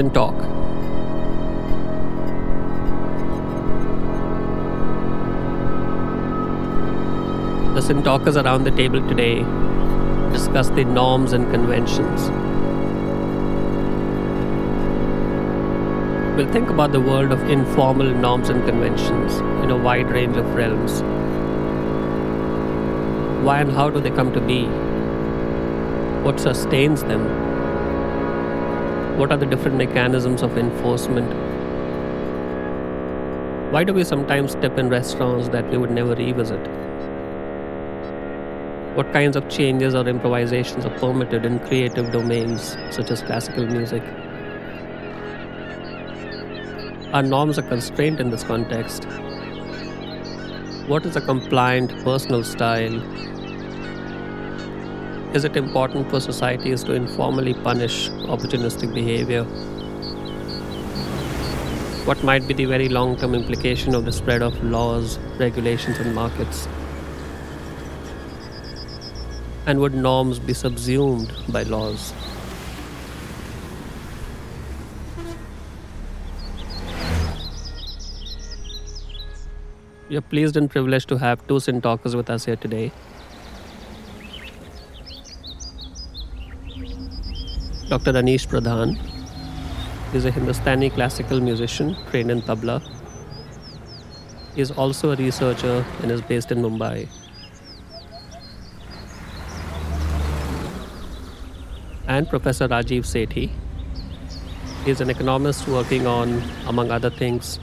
To Talk. The Talkers around the table today discuss the norms and conventions. We'll think about the world of informal norms and conventions in a wide range of realms. Why and how do they come to be? What sustains them? What are the different mechanisms of enforcement? Why do we sometimes step in restaurants that we would never revisit? What kinds of changes or improvisations are permitted in creative domains such as classical music? Are norms a constraint in this context? What is a compliant personal style? Is it important for societies to informally punish opportunistic behavior? What might be the very long term implication of the spread of laws, regulations, and markets? And would norms be subsumed by laws? We are pleased and privileged to have two Sin talkers with us here today. Dr. Anish Pradhan is a Hindustani classical musician trained in tabla. He is also a researcher and is based in Mumbai. And Professor Rajiv Sethi is an economist working on, among other things,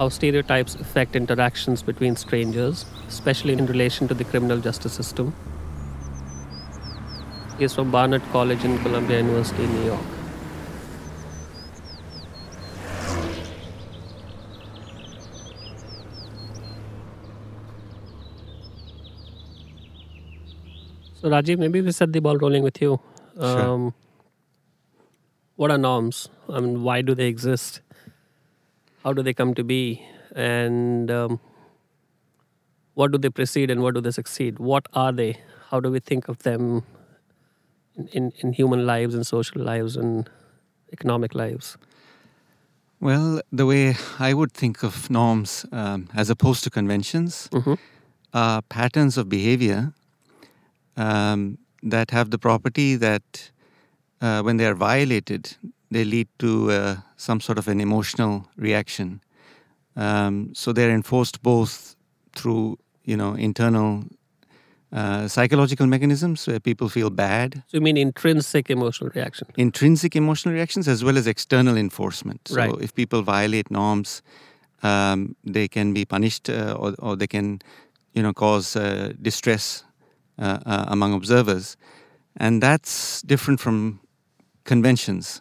how stereotypes affect interactions between strangers, especially in relation to the criminal justice system. He is from Barnard College in Columbia University, New York. So, Rajiv, maybe we set the ball rolling with you. Sure. Um, what are norms? I mean, why do they exist? How do they come to be? And um, what do they precede and what do they succeed? What are they? How do we think of them in, in, human lives and social lives and economic lives? Well, the way I would think of norms um, as opposed to conventions Mhm. are patterns of behavior um, that have the property that uh, when they are violated, they lead to uh, some sort of an emotional reaction. Um, so they're enforced both through, you know, internal uh, psychological mechanisms where people feel bad, So, you mean intrinsic emotional reaction? intrinsic emotional reactions as well as external enforcement. So Right. if people violate norms, um, they can be punished uh, or, or they can, you know, cause uh, distress uh, uh, among observers, and that's different from conventions.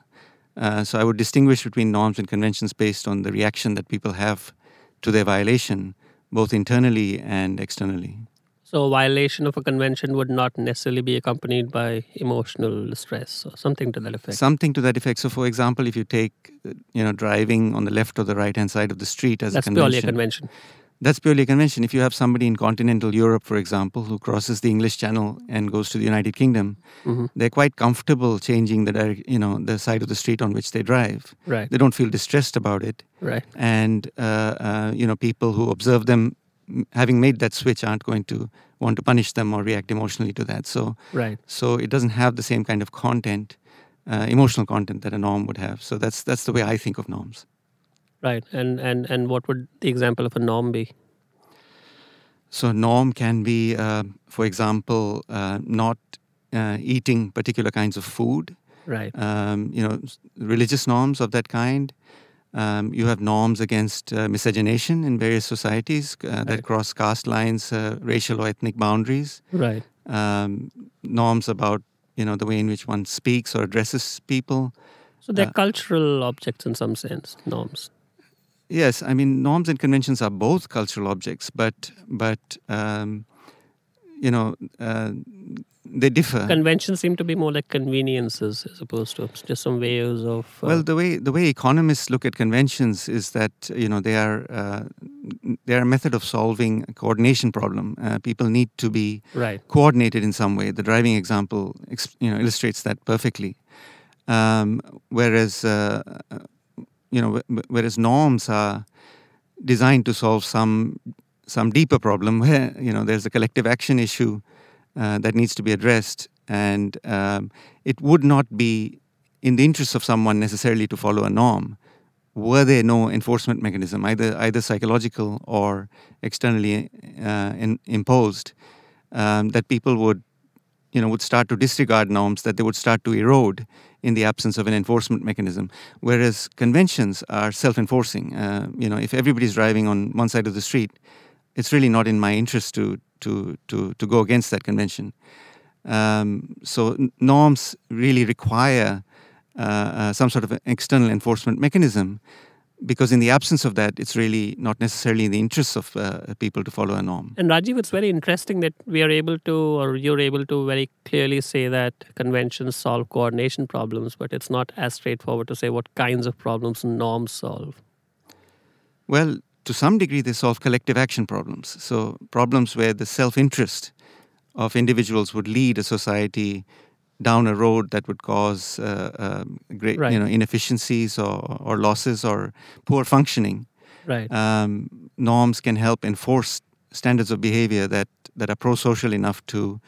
Uh, so I would distinguish between norms and conventions based on the reaction that people have to their violation, both internally and externally. So, a violation of a convention would not necessarily be accompanied by emotional distress or something to that effect. Something to that effect. So, for example, if you take, you know, driving on the left or the right hand side of the street as That's a convention, purely a convention. that's purely a convention. If you have somebody in continental Europe, for example, who crosses the English Channel and goes to the United Kingdom, Mhm. they're quite comfortable changing the you know, the side of the street on which they drive. Right, They don't feel distressed about it, right. and uh, uh, you know, people who observe them having made that switch aren't going to want to punish them or react emotionally to that. So, Right. so it doesn't have the same kind of content, uh, emotional content that a norm would have. So that's that's the way I think of norms. Right. And and and what would the example of a norm be? So norm can be, uh, for example, uh, not uh, eating particular kinds of food. Right. Um, you know, religious norms of that kind. Um, you have norms against uh, miscegenation in various societies uh, that Right. cross caste lines, uh, racial or ethnic boundaries. Right. Um, norms about you know the way in which one speaks or addresses people. So they're Uh, cultural objects in some sense, norms. Yes, I mean norms and conventions are both cultural objects, but but um, you know uh, they differ. Conventions seem to be more like conveniences as opposed to just some ways of. Uh, well, the way the way economists look at conventions is that you know they are uh, they are a method of solving a coordination problem. Uh, people need to be right. coordinated in some way. The driving example you know illustrates that perfectly. Um, whereas, uh, you know, whereas norms are designed to solve some some deeper problem where you know there's a collective action issue uh, that needs to be addressed, and um, it would not be in the interest of someone necessarily to follow a norm were there no enforcement mechanism, either either psychological or externally uh, in, imposed, um, that people would, you know, would start to disregard norms, that they would start to erode in the absence of an enforcement mechanism. Whereas conventions are self-enforcing. Uh, you know, if everybody's driving on one side of the street, it's really not in my interest to to to to go against that convention. Um, so norms really require uh, uh, some sort of external enforcement mechanism because in the absence of that, it's really not necessarily in the interests of uh, people to follow a norm. And Rajiv, it's very interesting that we are able to, or you're able to very clearly say that conventions solve coordination problems, but it's not as straightforward to say what kinds of problems norms solve. Well, to some degree, they solve collective action problems. So, problems where the self interest of individuals would lead a society down a road that would cause uh, uh, great, right. you know, inefficiencies or, or losses or poor functioning. Right. Um, norms can help enforce standards of behavior that, that are pro-social enough to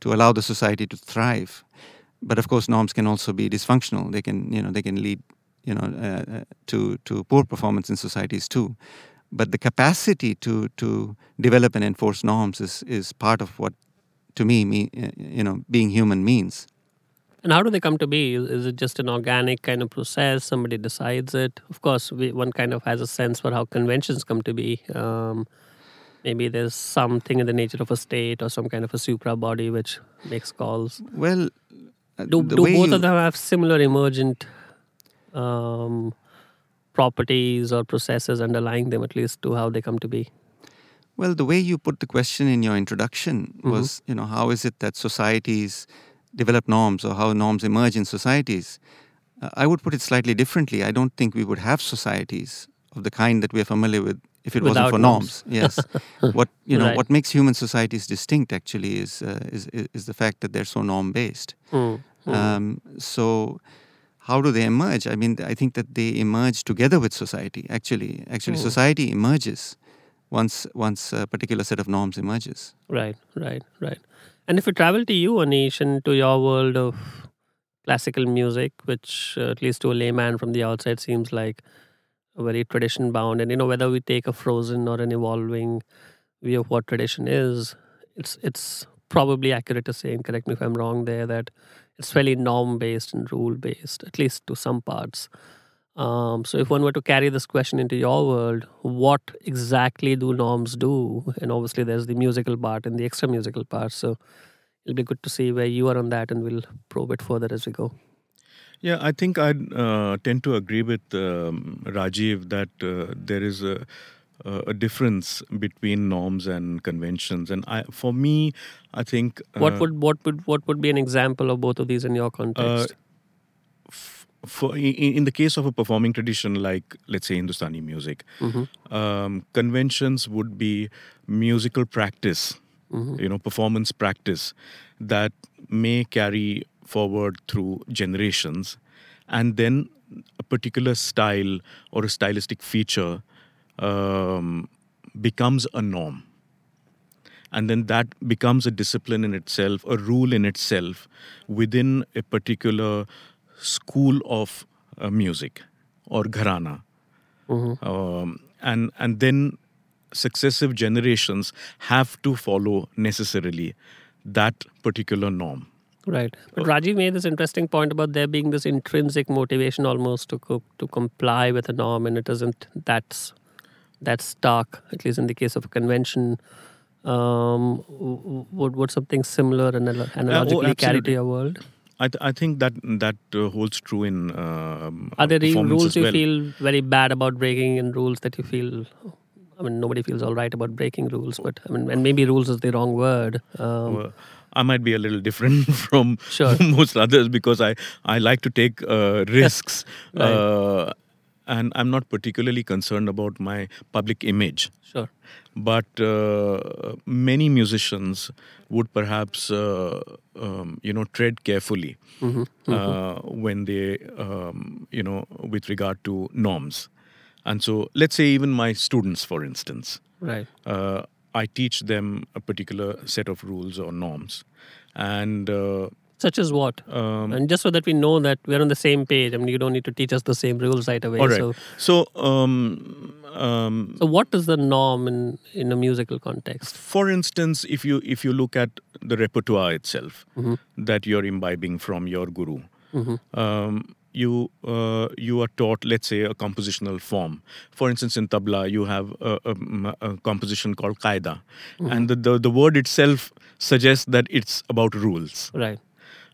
to allow the society to thrive. But of course, norms can also be dysfunctional. They can, you know, they can lead, you know, uh, uh to to poor performance in societies too. But the capacity to to develop and enforce norms is is part of what, to me, me you know, being human means. And how do they come to be? Is it just an organic kind of process? Somebody decides it. Of course, we, one kind of has a sense for how conventions come to be. Um, maybe there's something in the nature of a state or some kind of a supra body which makes calls. Well, uh, do, do both you... of them have similar emergent um, properties or processes underlying them, at least to how they come to be? Well, the way you put the question in your introduction mm-hmm. was, mm-hmm. you know, how is it that societies develop norms or how norms emerge in societies. Uh, I would put it slightly differently. I don't think we would have societies of the kind that we are familiar with if it Without wasn't for norms. norms. Yes, what you know, right. what makes human societies distinct actually is uh, is is the fact that they're so norm based. Mm. Mm. Um, so, how do they emerge? I mean, I think that they emerge together with society. Actually, actually, mm. society emerges once once a particular set of norms emerges. Right, right, right. And if we travel to you, Anish, and to your world of classical music, which uh, at least to a layman from the outside seems like a very tradition bound, and you know whether we take a frozen or an evolving view of what tradition is, it's it's probably accurate to say, and correct me if I'm wrong there, that it's fairly norm based and rule based, at least to some parts. Um, so, if one were to carry this question into your world, what exactly do norms do? And obviously, there's the musical part and the extra musical part. So, it'll be good to see where you are on that, and we'll probe it further as we go. Yeah, I think I uh, tend to agree with um, Rajiv that uh, there is a, a, difference between norms and conventions, and I, for me, I think uh, what would what would what would be an example of both of these in your context? Uh, for in, in, the case of a performing tradition like let's say hindustani music mm-hmm. um, conventions would be musical practice mm-hmm. you know performance practice that may carry forward through generations and then a particular style or a stylistic feature um, becomes a norm and then that becomes a discipline in itself a rule in itself within a particular school of uh, music or gharana. Mm-hmm. Um, and, and then successive generations have to follow necessarily that particular norm. Right. But Rajiv made this interesting point about there being this intrinsic motivation almost to co- to comply with a norm, and it isn't that's that stark. At least in the case of a convention, um, would would something similar and analogically uh, oh, carry to your world? I, th- I think that that uh, holds true in. Uh, Are there rules you well. feel very bad about breaking, and rules that you feel? I mean, nobody feels all right about breaking rules, but I mean, and maybe rules is the wrong word. Um, well, I might be a little different from sure. most others because I, I like to take uh, risks. right. Uh, and I'm not particularly concerned about my public image. Sure. But uh, many musicians would perhaps, uh, um, you know, tread carefully uh, when they, um, you know, with regard to norms. And so, let's say even my students, for instance, Right. uh, I teach them a particular set of rules or norms, and uh, Such as what? um, and just so that we know that we're on the same page. I mean, you don't need to teach us the same rules right away. all right. So, So, um, um, so what is the norm in in a musical context? for instance, if you if you look at the repertoire itself that you're imbibing from your guru, um, you uh, you are taught, let's say, a compositional form. For instance, in tabla, you have a, a- a composition called qaida, and the, the the word itself suggests that it's about rules. Right.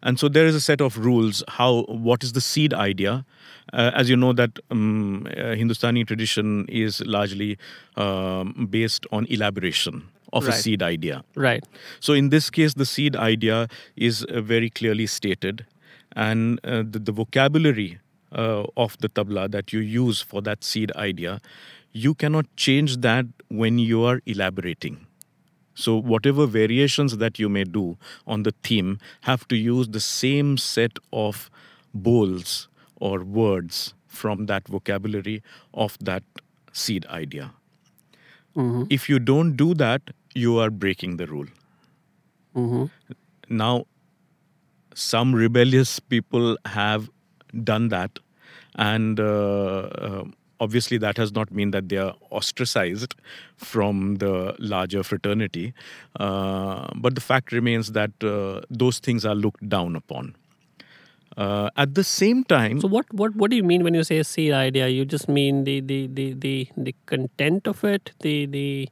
And so there is a set of rules how what is the seed idea. Uh, as you know that um, uh, hindustani tradition is largely um, based on elaboration of a seed idea. Right. so in this case the seed idea is uh, very clearly stated. And uh, the, the vocabulary uh, of the tabla that you use for that seed idea you cannot change that when you are elaborating so, whatever variations that you may do on the theme have to use the same set of bols or words from that vocabulary of that seed idea. If you don't do that, you are breaking the rule. Now, some rebellious people have done that, and uh, uh, obviously that has not mean that they are ostracized from the larger fraternity. Uh, but the fact remains that uh, those things are looked down upon. Uh, at the same time, So what what what do you mean when you say seed idea? You just mean the the the the, the content of it. The the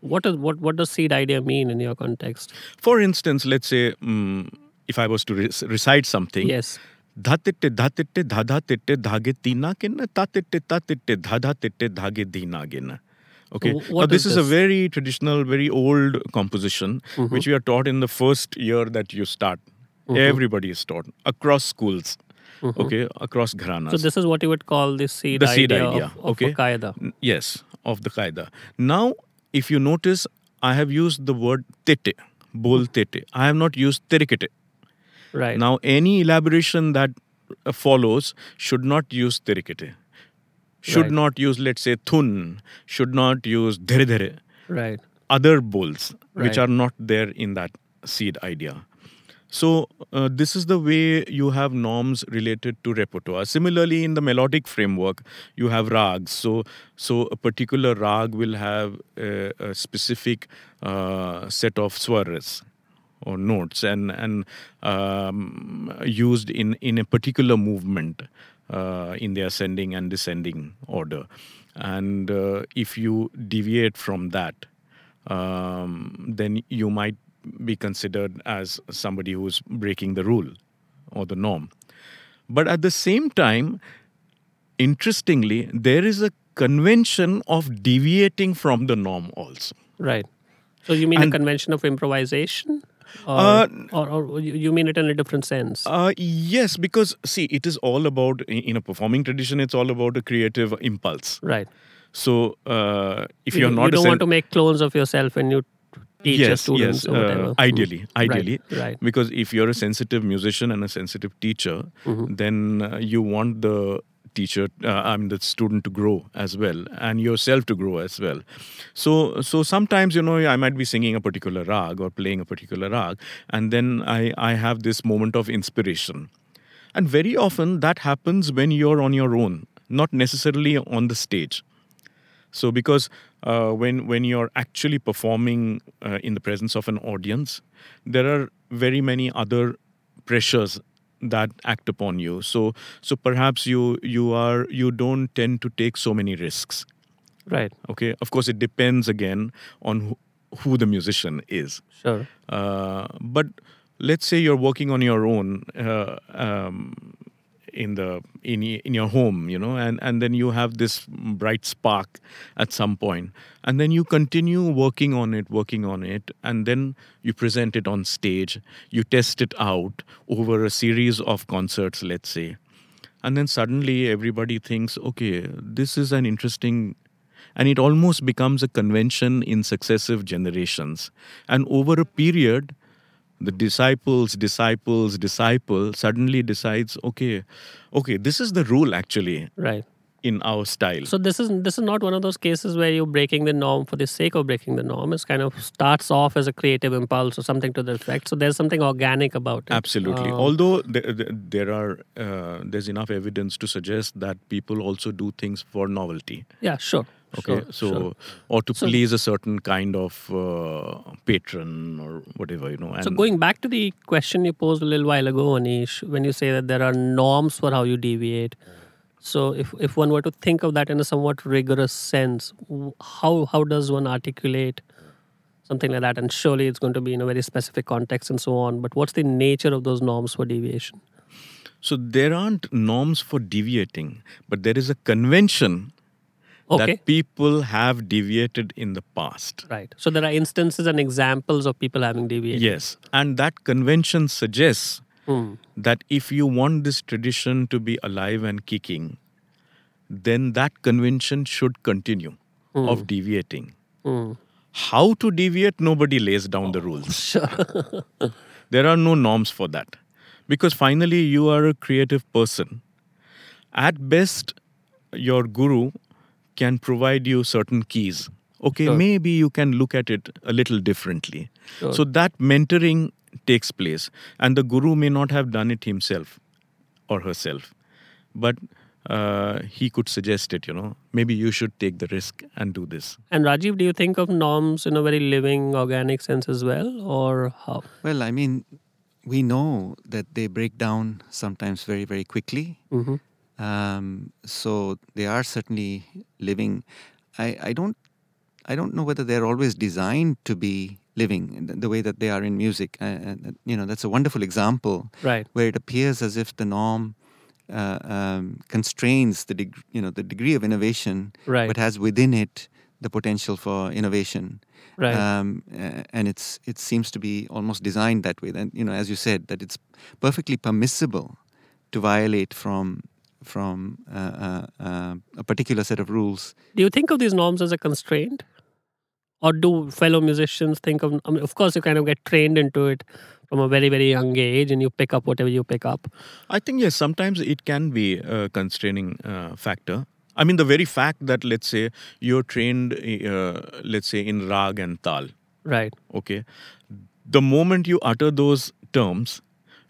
what is what what does seed idea mean in your context? for instance, let's say mm, if I was to re- recite something, Yes. धा तिट्टे धा तिट्टे तिट्टे धागे तीना ता तिट्टे ता तिट्टे Okay, now this is, this? a very traditional, very old composition mm-hmm. which we are taught in the first year that you start. Mm-hmm. Everybody is taught across schools. Mm-hmm. Okay, across gharanas. So this is what you would call the seed, the seed idea, idea, of, of. Qaida. Yes, of the Qaida. Now, if you notice, I have used the word tete, bol tete. I have not used terikete. Right. Now, any elaboration that uh, follows should not use terikete. Should Right. not use, let's say, thun. Should not use dhere dhere. right. Other bols which are not there in that seed idea. So, uh, this is the way you have norms related to repertoire. Similarly, in the melodic framework, you have rags. So, so a particular rag will have a, a specific uh, set of swaras or notes and and um, used in in a particular movement uh, in the ascending and descending order. And uh, if you deviate from that um, then you might be considered as somebody who's breaking the rule or the norm. But at the same time interestingly there is a convention of deviating from the norm also. Right. So you mean And- a convention of improvisation, Uh, or, or you you mean it in a different sense? Uh, yes, because see, it is all about in a performing tradition. It's all about a creative impulse. right. So uh, if you, you're not you don't sen- want to make clones of yourself when you teach yes, students yes, or whatever. uh, ideally, ideally, Right. right. because if you're a sensitive musician and a sensitive teacher, Mm-hmm. then uh, you want the teacher, uh, I mean the student to grow as well, and yourself to grow as well. So, so sometimes you know I might be singing a particular rag or playing a particular rag, and then I I have this moment of inspiration, and very often that happens when you're on your own, not necessarily on the stage. So because uh, when when you're actually performing uh, in the presence of an audience, there are very many other pressures that act upon you. So so perhaps you you are you don't tend to take so many risks. Right. Okay, of course it depends again on who, who the musician is. Sure. Uh, but let's say you're working on your own uh, um, in the in in your home, you know, and and then you have this bright spark at some point, and then you continue working on it, working on it, and then you present it on stage. You test it out over a series of concerts, let's say. and then suddenly everybody thinks, okay, this is an interesting, and it almost becomes a convention in successive generations. And over a period, the disciples, disciples, disciple suddenly decides, okay, okay, this is the rule actually Right. in our style. So this is this is not one of those cases where you're breaking the norm for the sake of breaking the norm. It's kind of starts off as a creative impulse or something to the effect. So there's something organic about it. Absolutely. Um, Although there, there are uh, there's enough evidence to suggest that people also do things for novelty. yeah, sure. Okay, sure, so sure. or to So- please a certain kind of uh, patron or whatever you know. And So going back to the question you posed a little while ago, Anish, when you say that there are norms for how you deviate. So if, if one were to think of that in a somewhat rigorous sense, how how does one articulate something like that? And surely it's going to be in a very specific context and so on. But what's the nature of those norms for deviation? so there aren't norms for deviating, but there is a convention Okay. that people have deviated in the past. Right. So there are instances and examples of people having deviated. Yes, and that convention suggests Hmm. that if you want this tradition to be alive and kicking, then that convention should continue of deviating. Hmm. How to deviate, nobody lays down the rules. Sure. There are no norms for that. Because finally, you are a creative person. At best, your guru can provide you certain keys. Okay, Sure. maybe you can look at it a little differently. Sure. So that mentoring takes place. And the guru may not have done it himself or herself, but uh, he could suggest it, you know. Maybe you should take the risk and do this. and Rajiv, do you think of norms in a very living, organic sense as well, or how? Well, I mean, we know that they break down sometimes very, very quickly. hmm Um, so they are certainly living. I, I don't I don't know whether they're always designed to be living the, way that they are in music. Uh, and, you know, that's a wonderful example Right. where it appears as if the norm uh, um, constrains the deg- you know the degree of innovation, Right. but has within it the potential for innovation. Right. Um, uh, and it's it seems to be almost designed that way. Then you know, as you said, that it's perfectly permissible to violate from from uh, uh, uh, a particular set of rules. Do you think of these norms as a constraint? Or do fellow musicians think of, I mean, of course, you kind of get trained into it from a very, very young age and you pick up whatever you pick up. I think yes, sometimes it can be a constraining uh, factor. I mean, the very fact that let's say you're trained, uh, let's say in rag and tal, Right. okay, the moment you utter those terms,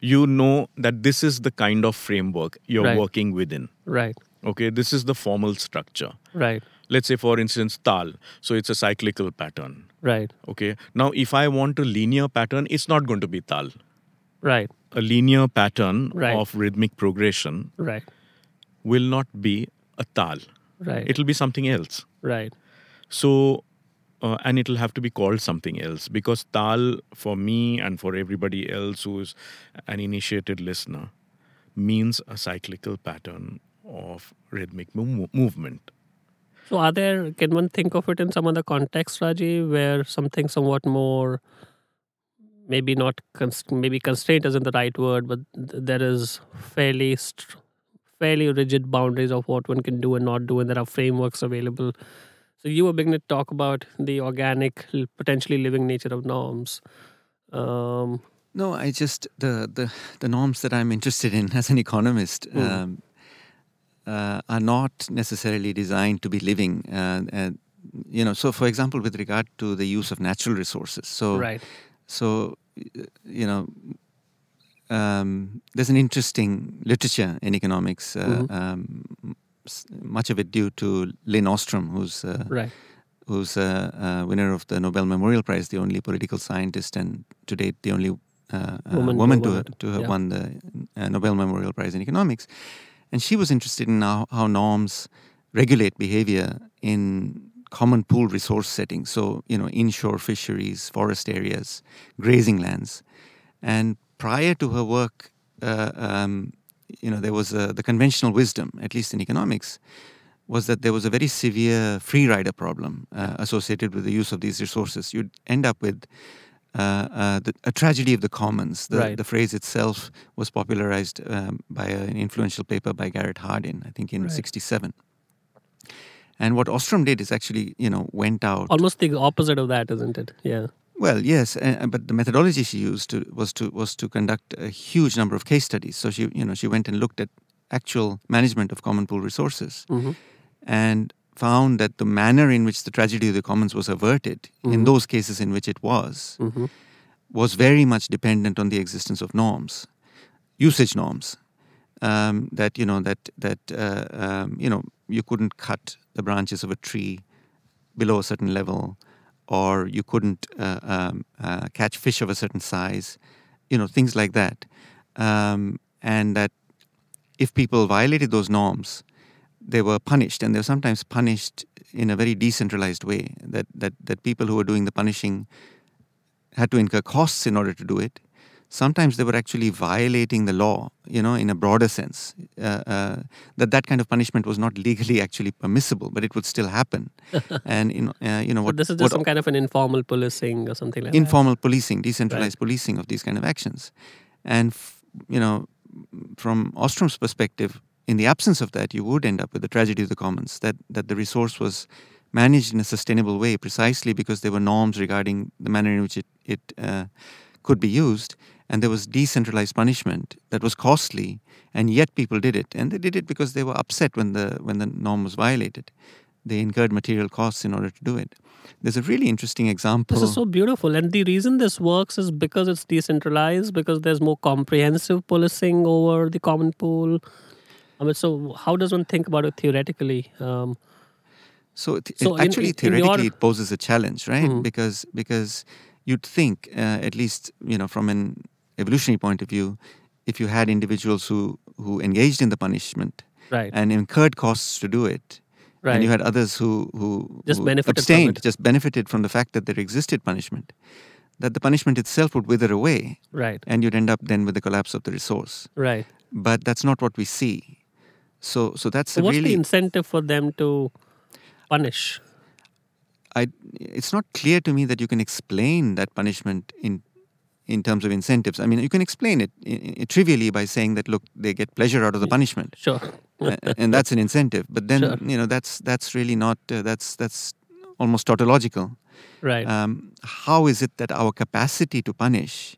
you know that this is the kind of framework you're Right. working within. Right. Okay, this is the formal structure. Right. Let's say, for instance, tal. So it's a cyclical pattern. Right. Okay. Now, if I want a linear pattern, it's not going to be tal. Right. A linear pattern Right. of rhythmic progression Right. will not be a tal. Right. It'll be something else. right. So, uh, and it'll have to be called something else because tal for me and for everybody else who's an initiated listener means a cyclical pattern of rhythmic mov- movement. So, are there, can one think of it in some other context, Rajiv, where something somewhat more, maybe not, const- maybe constraint isn't the right word, but th- there is fairly, str- fairly rigid boundaries of what one can do and not do, and there are frameworks available. So, you were beginning to talk about the organic, potentially living nature of norms. Um, No, I just the the the norms that I'm interested in as an economist. Mm. Um, uh, are not necessarily designed to be living. Uh, and, you know, so for example, with regard to the use of natural resources, so right. so you know, um, there's an interesting literature in economics. Uh, Mhm. um, much of it due to Lynn Ostrom, who's uh, Right. who's a, a winner of the Nobel Memorial Prize, the only political scientist and to date the only uh, uh, Woman woman, to to, have Yeah. won the uh, Nobel Memorial Prize in economics. And she was interested in how, how norms regulate behavior in common pool resource settings. So, you know, inshore fisheries, forest areas, grazing lands. And prior to her work, uh, um, you know, there was a, the conventional wisdom, at least in economics, was that there was a very severe free rider problem uh, associated with the use of these resources. You'd end up with uh, uh, the, a tragedy of the commons. The, Right. the phrase itself was popularized um, by an influential paper by Garrett Hardin, I think in Right. '67. And what Ostrom did is actually, you know, went out. Almost the opposite of that, isn't it? Yeah. Well, yes, uh, but the methodology she used to, was to was to conduct a huge number of case studies. So she, you know, she went and looked at actual management of common pool resources, hmm and found that the manner in which the tragedy of the commons was averted in Mhm. those cases in which it was hmm was very much dependent on the existence of norms, usage norms. Um, that you know that that uh, um, you know you couldn't cut the branches of a tree below a certain level, or you couldn't uh, um, uh, catch fish of a certain size, you know things like that, um, and that if people violated those norms, they were punished, and they were sometimes punished in a very decentralized way. That that that people who were doing the punishing had to incur costs in order to do it. Sometimes they were actually violating the law, you know, in a broader sense. Uh, uh, that that kind of punishment was not legally actually permissible, but it would still happen. and you know, uh, you know So what this is what just some kind of an informal policing or something like that. informal policing, decentralized policing of these kind of actions. And, f- you know, from Ostrom's perspective, in the absence of that, you would end up with the tragedy of the commons, that, that the resource was managed in a sustainable way precisely because there were norms regarding the manner in which it, it uh, could be used. And there was decentralized punishment that was costly, and yet people did it. And they did it because they were upset when the, when the norm was violated. They incurred material costs in order to do it. There's a really interesting example. This is so beautiful. And the reason this works is because it's decentralized, because there's more comprehensive policing over the common pool. I mean, so how does one think about it theoretically? Um, So, it, So it in- actually, in- your- theoretically, it poses a challenge, right? Mhm. Because because you'd think, uh, at least you know, from an evolutionary point of view, if you had individuals who who engaged in the punishment right. and incurred costs to do it, right. and you had others who who, Just who benefited from abstained, it. just benefited from the fact that there existed punishment, that the punishment itself would wither away, right. and you'd end up then with the collapse of the resource. Right. But that's not what we see. So so that's So what's really the incentive for them to punish? I, it's not clear to me that you can explain that punishment in in terms of incentives. I mean, you can explain it trivially by saying that look, they get pleasure out of the punishment, Sure. and that's an incentive. But then Sure. you know that's that's really not uh, that's that's almost tautological. Right. Um, how is it that our capacity to punish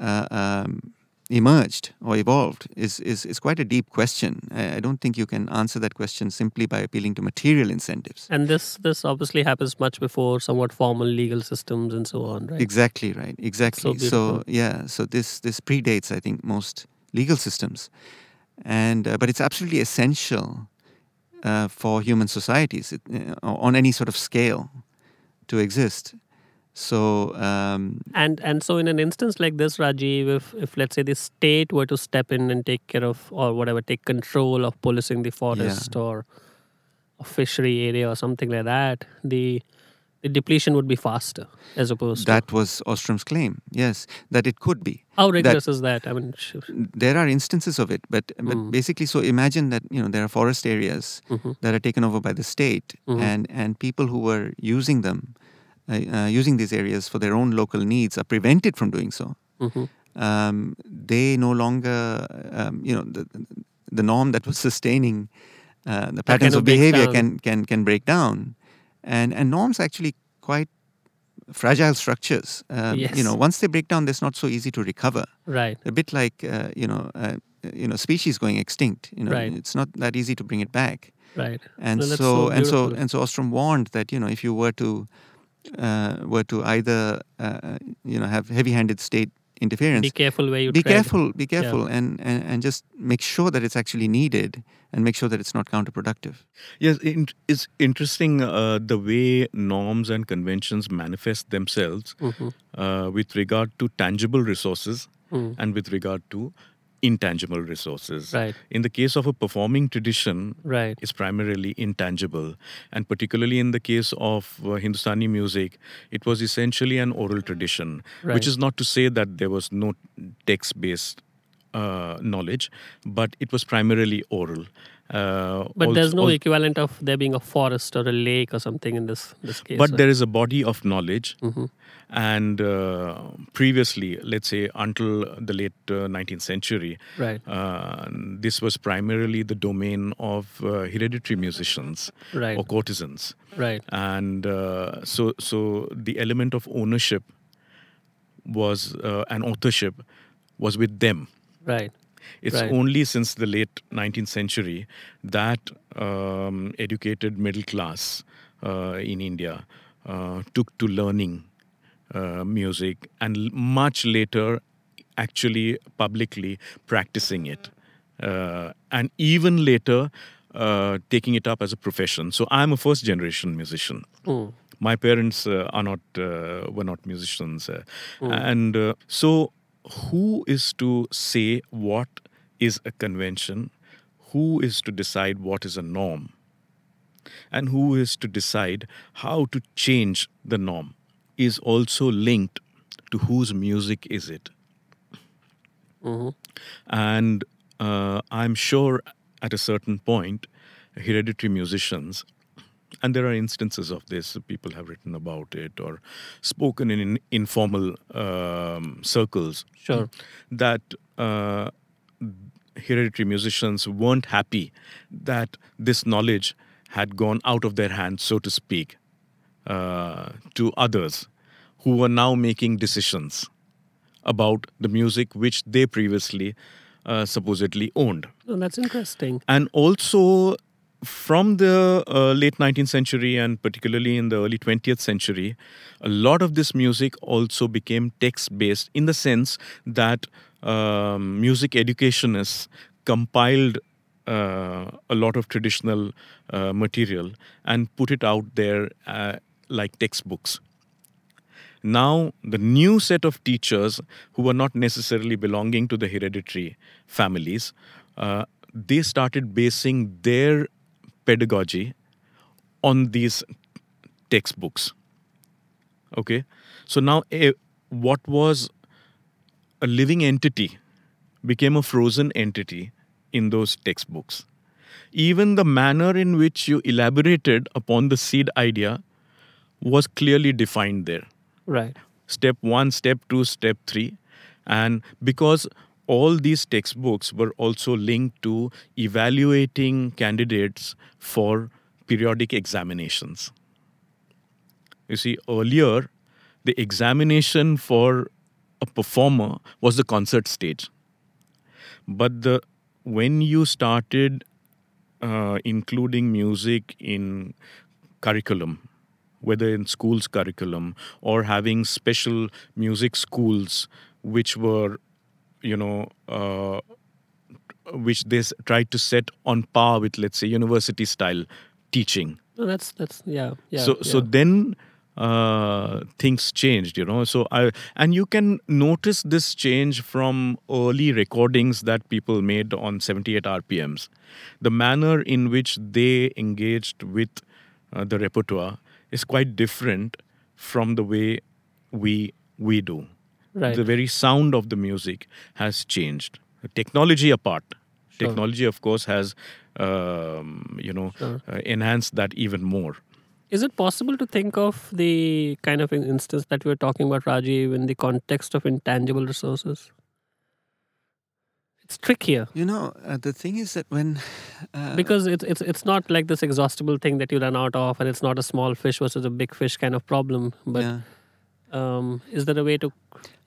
uh, um, emerged or evolved is, is is quite a deep question. I, don't think you can answer that question simply by appealing to material incentives. and this this obviously happens much before somewhat formal legal systems and so on, right? Exactly right. Exactly. So, beautiful. yeah. So this this predates, I think, most legal systems, and uh, but it's absolutely essential uh, for human societies it, uh, on any sort of scale to exist. So um, And and so in an instance like this, Rajiv, if if let's say the state were to step in and take care of or whatever, take control of policing the forest or a fishery area or something like that, the the depletion would be faster as opposed to that was Ostrom's claim. Yes, that it could be. how rigorous is that? I mean, sure. There are instances of it, but but Mm. basically, so imagine that you know there are forest areas Mhm. that are taken over by the state, Mhm. and and people who were using them, uh, uh, using these areas for their own local needs, are prevented from doing so. Mhm. Um, they no longer, um, you know, the the norm that was sustaining uh, the patterns of behavior can can can break down, and and norms are actually quite fragile structures. Um, Yes. You know, once they break down, it's not so easy to recover right, a bit like uh, you know uh, you know species going extinct you know Right. it's not that easy to bring it back right. and that's so, so and so and so ostrom warned that you know if you were to uh, were to either uh, you know have heavy-handed state interference Be careful where you be tread. careful be careful and, and and just make sure that it's actually needed and make sure that it's not counterproductive Yes, it's interesting uh, the way norms and conventions manifest themselves Mhm. uh, with regard to tangible resources Mm. and with regard to intangible resources. Right. In the case of a performing tradition, Right. is primarily intangible. And particularly in the case of uh, Hindustani music, it was essentially an oral tradition, Right. which is not to say that there was no text based uh, knowledge, but it was primarily oral. Uh, But also- there's no al- equivalent of there being a forest or a lake or something in this this case. but right? there is a body of knowledge Mhm. and uh, previously let's say until the late uh, 19th century Right. uh, this was primarily the domain of uh, hereditary musicians Right. or courtesans Right. and uh, so so the element of ownership was uh, and authorship was with them Right. It's Right. only since the late 19th century that um, educated middle class uh, in India uh, took to learning uh, music and l- much later actually publicly practicing it. Uh, and even later uh, taking it up as a profession. So I'm a first generation musician. Mm. My parents uh, are not uh, were not musicians, uh, and uh, so who is to say what is a convention? Who is to decide what is a norm? And who is to decide how to change the norm is also linked to whose music is it. Mhm. And uh, I'm sure at a certain point, hereditary musicians, and there are instances of this, people have written about it or spoken in, in informal um, circles, Sure. that uh, hereditary musicians weren't happy that this knowledge had gone out of their hands, so to speak, uh, to others who were now making decisions about the music which they previously uh, supposedly owned. Oh, that's interesting. And also, from the uh, late 19th century and particularly in the early 20th century, a lot of this music also became text based in the sense that um, music educationists compiled uh, a lot of traditional uh, material and put it out there uh, like textbooks. Now, the new set of teachers who were not necessarily belonging to the hereditary families, uh, they started basing their pedagogy on these textbooks. Okay, so now a, what was a living entity became a frozen entity in those textbooks. Even the manner in which you elaborated upon the seed idea was clearly defined there Right. step one, step two, step three. And because all these textbooks were also linked to evaluating candidates for periodic examinations. You see, earlier, the examination for a performer was the concert stage. But the when you started uh, including music in curriculum, whether in schools curriculum or having special music schools which were you know uh, which they tried to set on par with let's say university style teaching. No, that's that's yeah yeah. so so then uh, things changed you know. So i and you can notice this change from early recordings that people made on 78 rpms the manner in which they engaged with uh, the repertoire is quite different from the way we we do Right. the very sound of the music has changed technology apart Sure. technology of course has um, you know Sure. uh, enhanced that even more Is it possible to think of the kind of instance that we were talking about, Rajiv, in the context of intangible resources? It's trickier You know, uh, the thing is that when uh, because it's it's it's not like this exhaustible thing that you run out of, and it's not a small fish versus a big fish kind of problem. But yeah, um, is there a way to?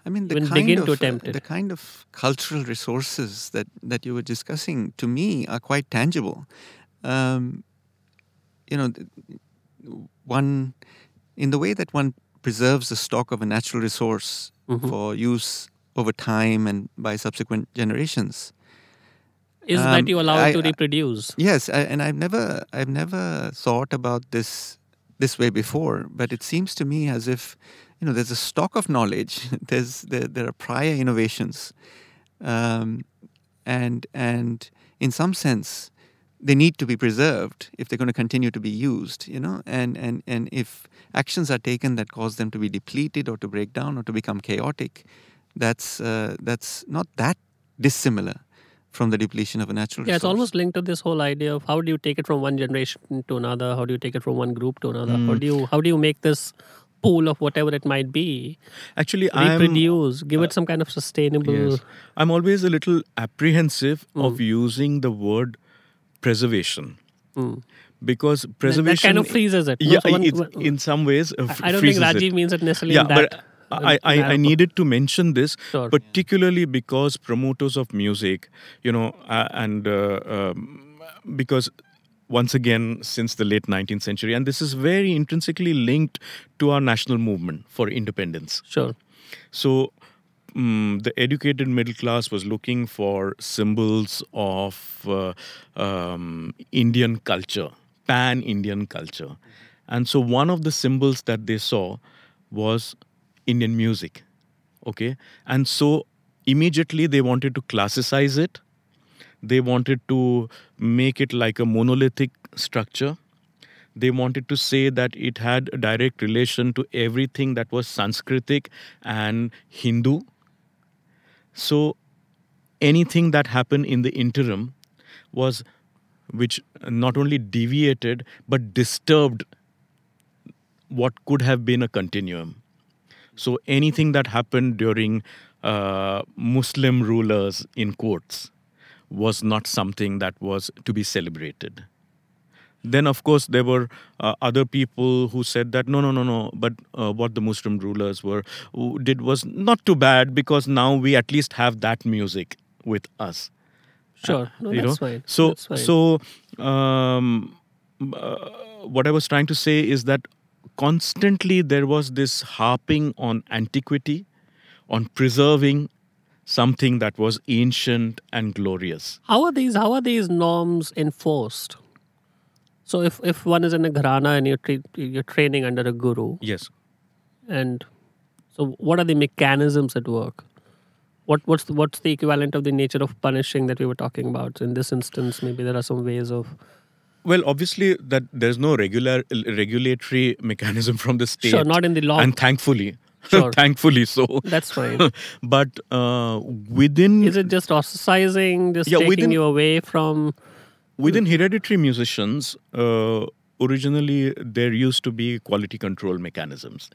I mean, the kind of uh, the kind of cultural resources that that you were discussing to me are quite tangible. Um, you know, one in the way that one preserves the stock of a natural resource Mhm. for use over time and by subsequent generations. Is Um, that you allow I- it to reproduce? Yes, I, and I've never I've never thought about this this way before, but it seems to me as if you know there's a stock of knowledge. There's there, there are prior innovations, um, and and in some sense they need to be preserved if they're going to continue to be used. You know, and and and if actions are taken that cause them to be depleted or to break down or to become chaotic, that's uh, that's not that dissimilar from the depletion of a natural Yeah, it's almost linked to this whole idea of how do you take it from one generation to another? How do you take it from one group to another? How Mm. do you how do you make this pool of whatever it might be Actually, I'm reproduce, give it some kind of sustainable? Yes. I'm always a little apprehensive Hmm. of using the word preservation because preservation that kind of freezes it. Yeah, it's, in some ways, uh, I- don't think freezes it. Rajiv means it necessarily Yeah, in that. but I, I, I needed to mention this Sure. particularly because promoters of music, you know, uh, and uh, um, because once again, since the late 19th century, and this is very intrinsically linked to our national movement for independence. Sure. So mm, the educated middle class was looking for symbols of uh, um, Indian culture, pan Indian culture. And so one of the symbols that they saw was Indian music. Okay. And so immediately they wanted to classicize it. They wanted to make it like a monolithic structure they wanted to say that it had a direct relation to everything that was Sanskritic and Hindu. So anything that happened in the interim was which not only deviated but disturbed what could have been a continuum. So anything that happened during uh, Muslim rulers in quotes was not something that was to be celebrated. Then, of course, there were uh, other people who said that no, no, no, no. But uh, what the Muslim rulers were did was not too bad because now we at least have that music with us. Sure. No, you that's know, fine. so That's fine. so um, uh, what I was trying to say is that constantly there was this harping on antiquity, on preserving something that was ancient and glorious. How are these? How are these norms enforced? So if if one is in a gharana and you're tra- you're training under a guru, Yes. and so what are the mechanisms at work? What what's the, what's the equivalent of the nature of punishing that we were talking about? In this instance, maybe there are some ways of Well, obviously, that there's no regular regulatory mechanism from the state. sure not in the law. and thankfully, Sure. thankfully so. that's fine. but uh, within Is it just ostracizing, just Yeah, taking within- you away from? within hereditary musicians, uh, originally there used to be quality control mechanisms.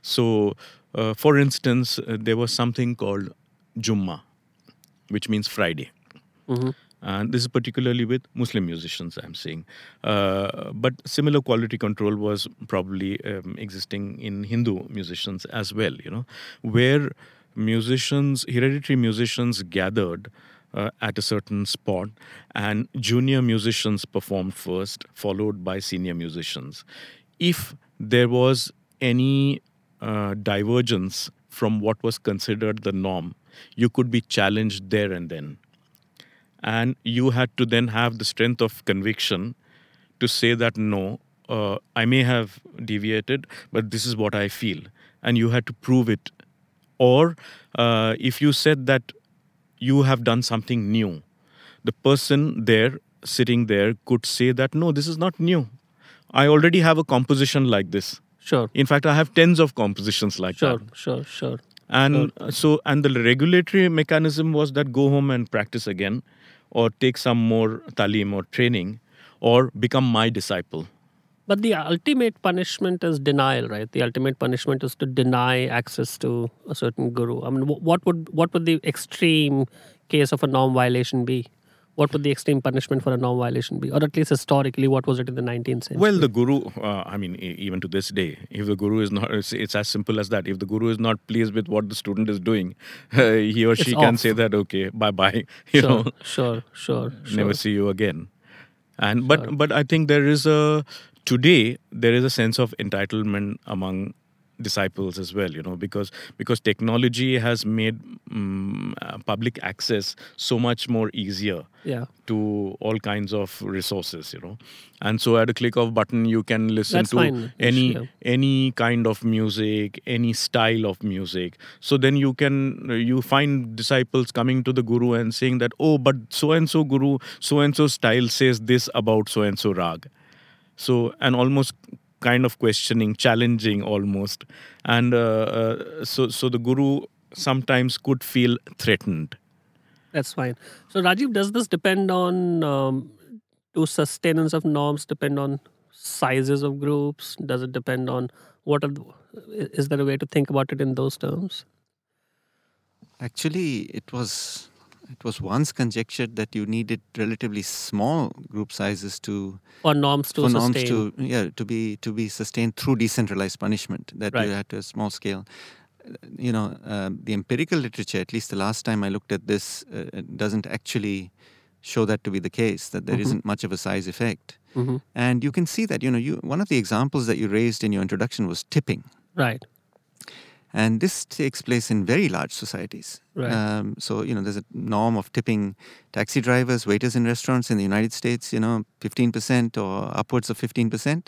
So, uh, for instance, uh, there was something called Jumma, which means Friday. Mhm. And this is particularly with Muslim musicians, I'm saying. Uh, but similar quality control was probably um, existing in Hindu musicians as well, you know, where musicians, hereditary musicians gathered uh, at a certain spot and junior musicians performed first, followed by senior musicians. If there was any uh, divergence from what was considered the norm, you could be challenged there and then and you had to then have the strength of conviction to say that no uh, i may have deviated but this is what i feel. And you had to prove it. Or uh, if you said that you have done something new the person there sitting there could say that no this is not new. I already have a composition like this. Sure, in fact i have tens of compositions like sure, that. sure, sure. Sure. And uh, so, and the regulatory mechanism was that go home and practice again, or take some more talim or training, or become my disciple. But the ultimate punishment is denial, right? The ultimate punishment is to deny access to a certain guru. I mean, what would what would the extreme case of a norm violation be? What would the extreme punishment for a norm violation be, or at least historically, what was it in the 19th century? Well, the guru, uh, I mean, even to this day, if the guru is not, it's, it's as simple as that. If the guru is not pleased with what the student is doing, uh, he or she It's can off. say that, okay, bye bye, you sure, know, sure, sure, sure. never see you again. And but but I think there is a today there is a sense of entitlement among disciples as well you know because because technology has made um, uh, public access so much more easier Yeah, to all kinds of resources you know. And so at a click of button you can listen That's to fine, any yeah. any kind of music any style of music. So then you can you find disciples coming to the guru and saying that oh but so and so guru so and so style says this about so and so rag. So and almost kind of questioning challenging almost and uh, uh, so so the guru sometimes could feel threatened That's fine. So, Rajiv, does this depend on um, do sustenance of norms depend on sizes of groups? Does it depend on what are the, is there a way to think about it in those terms? Actually, it was it was once conjectured that you needed relatively small group sizes to Or norms to for sustain? norms to yeah to be to be sustained through decentralized punishment that Right. you had to a small scale. Uh, You know, um, the empirical literature, at least the last time I looked at this, uh, doesn't actually show that to be the case. That there Mhm. not much of a size effect, hmm and you can see that. You know, you one of the examples that you raised in your introduction was tipping. Right. And this takes place in very large societies. Right. Um, so, you know, there's a norm of tipping taxi drivers, waiters in restaurants in the United States, you know, 15% or upwards of 15%.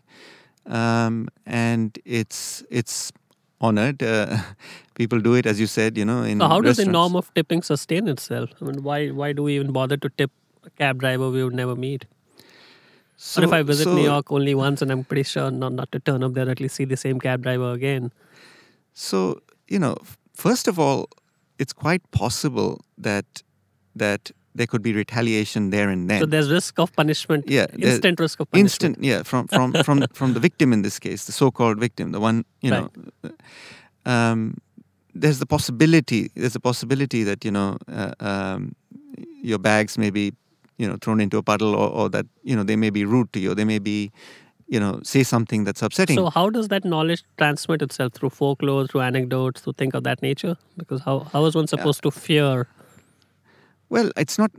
Um, and it's it's honored. Uh, people do it, as you said, you know, in So, how does the norm of tipping sustain itself? I mean, why why do we even bother to tip a cab driver we would never meet? So, or if I visit so- New York only once and I'm pretty sure not, not to turn up there, at least see the same cab driver again. So, you know, first of all, it's quite possible that that there could be retaliation there and then. So there's risk of punishment, Yeah, instant risk of punishment. instant yeah from from from from the victim in this case the so-called victim the one you know um, there's the possibility there's a possibility that you know uh, um, your bags may be you know thrown into a puddle or, or that you know they may be rude to you they may be you know say something that's upsetting So how does that knowledge transmit itself through folklore, through anecdotes, through think of that nature? Because how, how is one supposed to fear? Well, it's not.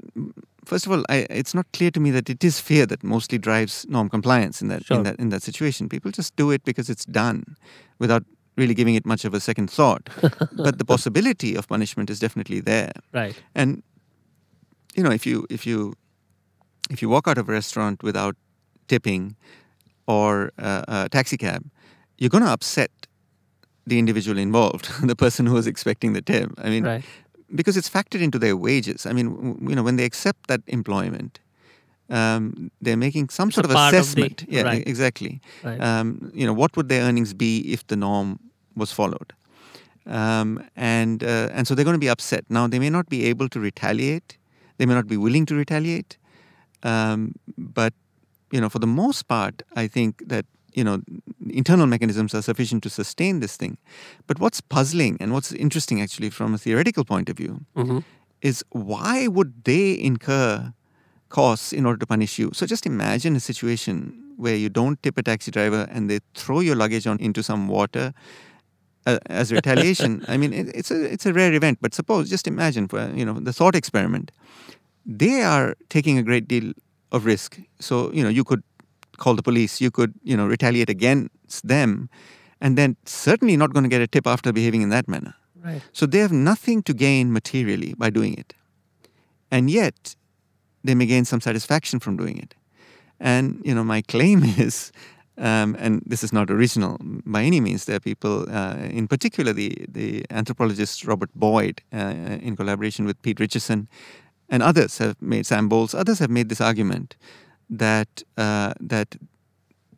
First of all, I, it's not clear to me that it is fear that mostly drives norm compliance in that Sure. in that in that situation. People just do it because it's done, without really giving it much of a second thought. but the possibility of punishment is definitely there. Right. And you know, if you if you if you walk out of a restaurant without tipping or uh, a taxi cab, you're going to upset the individual involved, the person who was expecting the tip. I mean, Right. because it's factored into their wages. I mean, w- you know, when they accept that employment, um, they're making some It's sort a of part of the- assessment. yeah, right. exactly. Right. Um, you know, what would their earnings be if the norm was followed? Um, and uh, and so they're going to be upset. Now they may not be able to retaliate. They may not be willing to retaliate. Um, but you know, for the most part, I think that you know internal mechanisms are sufficient to sustain this thing. But what's puzzling and what's interesting, actually, from a theoretical point of view, hmm is why would they incur costs in order to punish you? So just imagine a situation where you don't tip a taxi driver and they throw your luggage on into some water uh, as retaliation. I mean, it, it's a it's a rare event, but suppose just imagine for you know the thought experiment. They are taking a great deal of risk. So you know you could call the police, you could you know retaliate against them, and then certainly not going to get a tip after behaving in that manner. Right. So they have nothing to gain materially by doing it. And yet, they may gain some satisfaction from doing it. And, you know, my claim is, um, and this is not original by any means, there are people, uh, in particular the, the anthropologist Robert Boyd, uh, in collaboration with Pete Richerson, and others have made, Sam Bowles, others have made this argument that, uh, that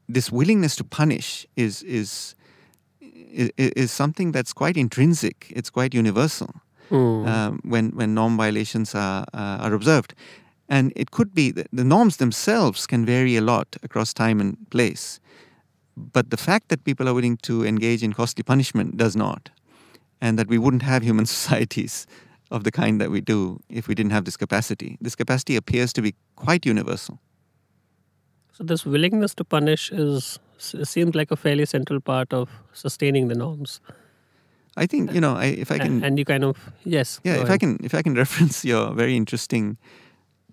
this willingness to punish is, is, is, is something that's quite intrinsic. It's quite universal Hmm. um, when when norm violations are uh, are observed, and it could be that the norms themselves can vary a lot across time and place, but the fact that people are willing to engage in costly punishment does not, and that we wouldn't have human societies of the kind that we do if we didn't have this capacity. This capacity appears to be quite universal. So this willingness to punish is seems like a fairly central part of sustaining the norms. I think you know I, if I can and you kind of yes. Yeah, if I can, if I can reference your very interesting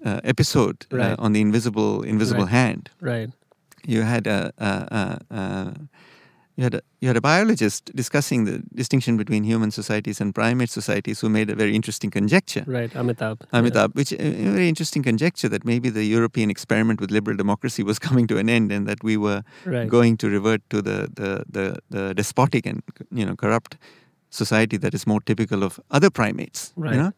uh, episode Right. uh, on the invisible invisible Right. hand, Right. you had a, a, a, a you had a, you had a biologist discussing the distinction between human societies and primate societies, who made a very interesting conjecture. Right. Amitabh. Yeah. Which a a very interesting conjecture that maybe the European experiment with liberal democracy was coming to an end, and that we were Right. going to revert to the, the, the, the despotic and you know corrupt society that is more typical of other primates. Right. You know,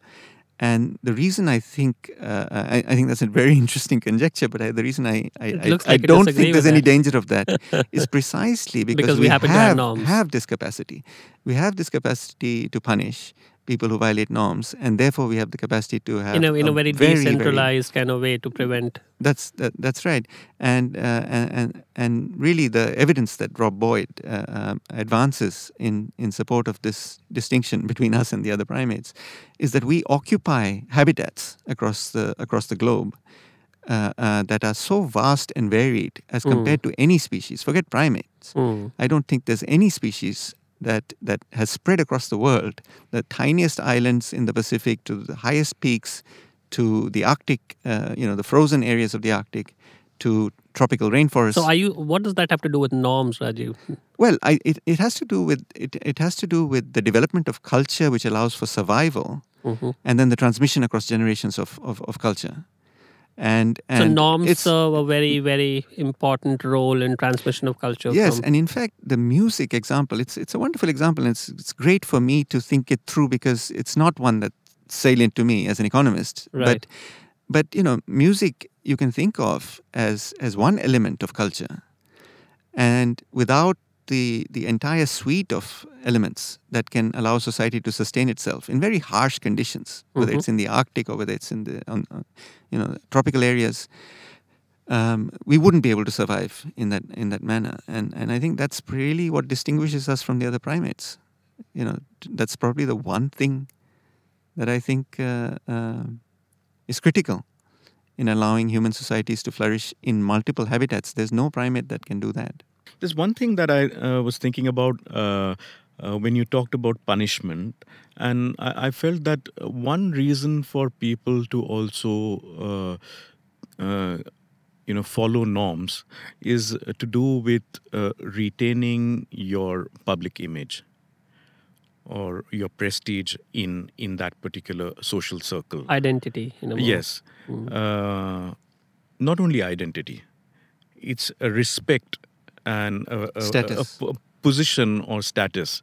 and the reason I think uh, I, I think that's a very interesting conjecture, but I, the reason I I, It I, don't think there's any that. danger of that is precisely because, Because we happen to have have norms. have this capacity. We have this capacity to punish people who violate norms, and therefore we have the capacity to have in a, in a, very, very decentralized kind of way to prevent. That's that, that's right, and, uh, and and really the evidence that Rob Boyd uh, um, advances in in support of this distinction between us and the other primates is that we occupy habitats across the across the globe. Uh, uh, that are so vast and varied as Mm. compared to any species. Forget primates. Mm. I don't think there's any species that that has spread across the world, the tiniest islands in the Pacific to the highest peaks, to the Arctic, uh, you know, the frozen areas of the Arctic, to tropical rainforests. So, are you? What does that have to do with norms, Rajiv? well, I, it it has to do with it. It has to do with the development of culture, which allows for survival, Mhm. and then the transmission across generations of of, of culture. And, and So norms serve a very, very important role in transmission of culture. Yes, and in fact, the music example, it's it's a wonderful example, and it's it's great for me to think it through because it's not one that's salient to me as an economist. Right. But but you know, music you can think of as as one element of culture, and without the the entire suite of elements that can allow society to sustain itself in very harsh conditions, whether Mhm. it's in the Arctic or whether it's in the on, on, you know tropical areas, um, we wouldn't be able to survive in that in that manner. And and I think that's really what distinguishes us from the other primates. You know, that's probably the one thing that I think uh, uh, is critical in allowing human societies to flourish in multiple habitats. There's no primate that can do that. There's one thing that I uh, was thinking about uh, uh, when you talked about punishment, and I, I felt that one reason for people to also, uh, uh, you know, follow norms is to do with uh, retaining your public image or your prestige in in that particular social circle. identity. In a way. Yes. Uh, not only identity, it's a respect and a, a- a- Status. position or status.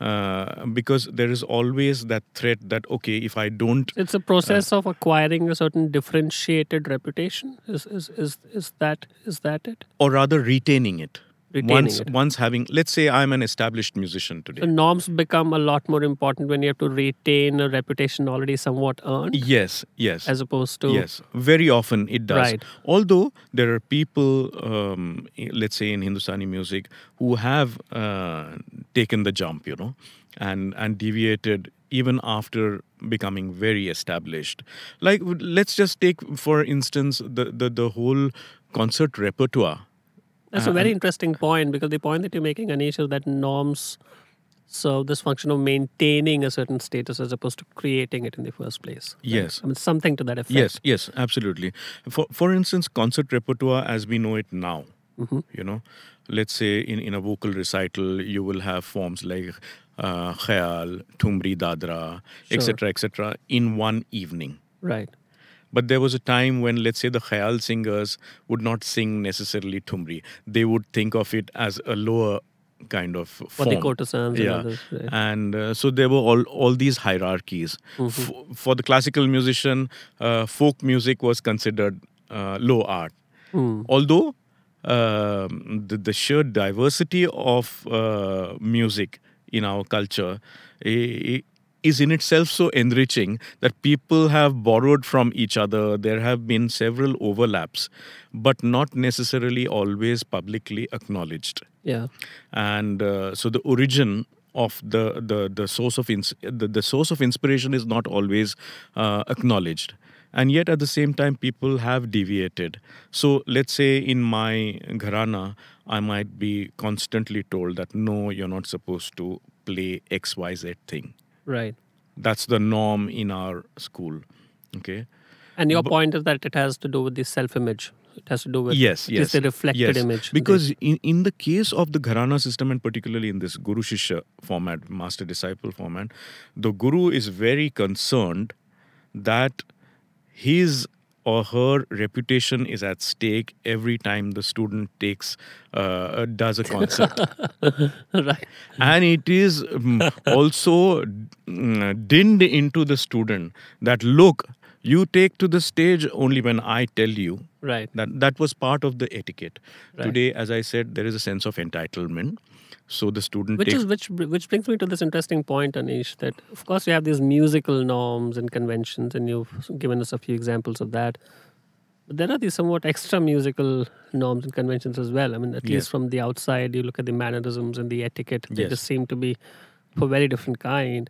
Uh, because there is always that threat that okay, if I don't, It's a process of acquiring a certain differentiated reputation. Is is is is that is that it? or rather retaining it. Once it. once having, let's say I'm an established musician today. So norms become a lot more important when you have to retain a reputation already somewhat earned, yes, yes. as opposed to Yes, very often it does. Right. Although there are people, um, let's say in Hindustani music, who have uh, taken the jump, you know, and and deviated even after becoming very established. Like let's just take for instance the the, the whole concert repertoire. That's a very interesting point because the point that you're making, Anish, is that norms serve this function of maintaining a certain status as opposed to creating it in the first place. Yes. I mean, something to that effect. Yes, yes, absolutely. For for instance, concert repertoire as we know it now. Mm-hmm. You know, let's say in, in a vocal recital, you will have forms like uh, khayal, thumri, dadra, etc., etc. in one evening. Right. But there was a time when, let's say, the khayal singers would not sing necessarily thumri. They would think of it as a lower kind of For form. the courtesans and Yeah, others. Right. and uh, so there were all all these hierarchies. F- for the classical musician, uh, folk music was considered uh, low art, Hmm. although um, the, the sheer diversity of uh, music in our culture i- i- is in itself so enriching that people have borrowed from each other. There have been several overlaps, but not necessarily always publicly acknowledged Yeah. and uh, so the origin of the the the source of ins- the, the source of inspiration is not always uh, acknowledged and yet at the same time people have deviated so let's say in my gharana i might be constantly told that no you're not supposed to play xyz thing Right. that's the norm in our school okay And your point is that it has to do with the self-image. It has to do with yes yes is the reflected yes. image. because in, in the case of the gharana system and particularly in this guru shishya format master disciple format the guru is very concerned that his or her reputation is at stake every time the student takes uh, does a concert right. and it is um, also mm, dinned into the student that look you take to the stage only when i tell you Right. That that was part of the etiquette. Right. Today, as I said, there is a sense of entitlement. So the student Which takes is which which brings me to this interesting point, Anish, that of course we have these musical norms and conventions, and you've given us a few examples of that. But there are these somewhat extra musical norms and conventions as well. I mean, at Yes. least from the outside, you look at the mannerisms and the etiquette; they Yes. just seem to be of a very different kind.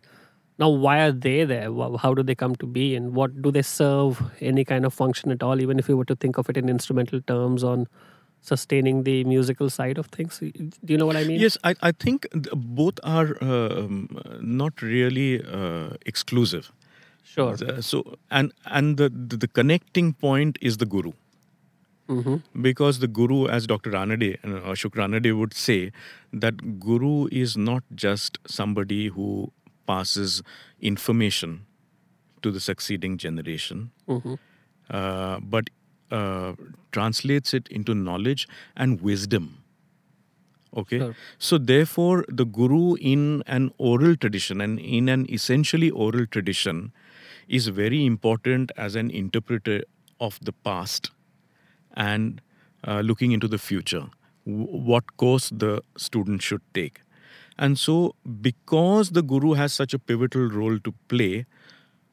Now, why are they there? How do they come to be, and what do they serve any kind of function at all? Even if you were to think of it in instrumental terms on sustaining the musical side of things, do you know what I mean? Yes, I, I think both are um, not really uh, exclusive. Sure. Uh, So and and the, the the connecting point is the guru. hmm because the guru as dr ranade uh, ashok ranade would say that guru is not just somebody who passes information to the succeeding generation hmm uh, but uh, translates it into knowledge and wisdom. Okay? Sure. so therefore the guru in an oral tradition and in an essentially oral tradition is very important as an interpreter of the past and uh, looking into the future. W- what course the student should take and so because the guru has such a pivotal role to play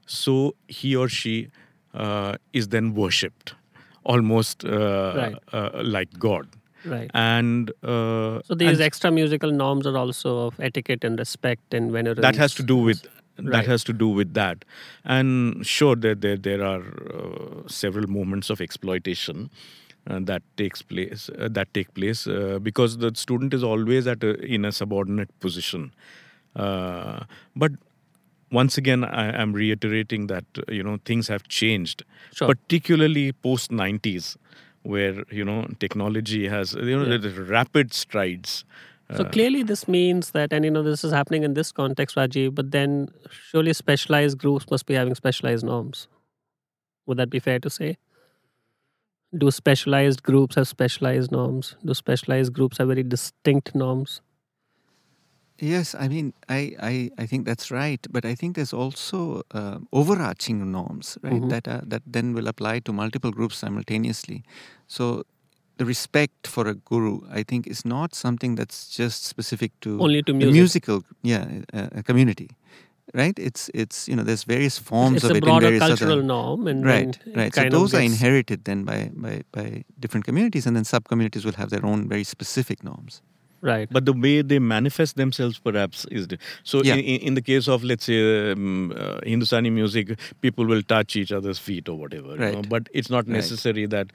so he or she uh, is then worshipped almost uh, Right. uh, like god Right. and uh, So these and extra musical norms are also of etiquette and respect and veneration. that has to do with that has to do with that and sure there there, there are uh, several moments of exploitation uh, that takes place uh, that take place uh, because the student is always at a, in a subordinate position uh, but once again I am reiterating that uh, you know things have changed Sure. particularly post 90s where you know technology has you know Yeah. rapid strides So Uh, clearly, this means that, and you know, this is happening in this context, Rajiv. But then, surely specialized groups must be having specialized norms. Would that be fair to say? Do specialized groups have specialized norms? Do specialized groups have very distinct norms? Yes, I mean, I, I, I think that's right, but I think there's also uh, overarching norms, right? Mhm. That are, that then will apply to multiple groups simultaneously. So the respect for a guru, I think, is not something that's just specific to Only to music. musical, yeah, uh, uh, community, right? It's it's you know there's various forms It's of a it in broader various cultural other norm, and right it right. So those are inherited then by by by different communities, and then sub communities will have their own very specific norms. Right. but the way they manifest themselves perhaps is di- so Yeah. in, in in the case of let's say um, uh, hindustani music people will touch each other's feet or whatever you know, Right. but it's not Right. necessary that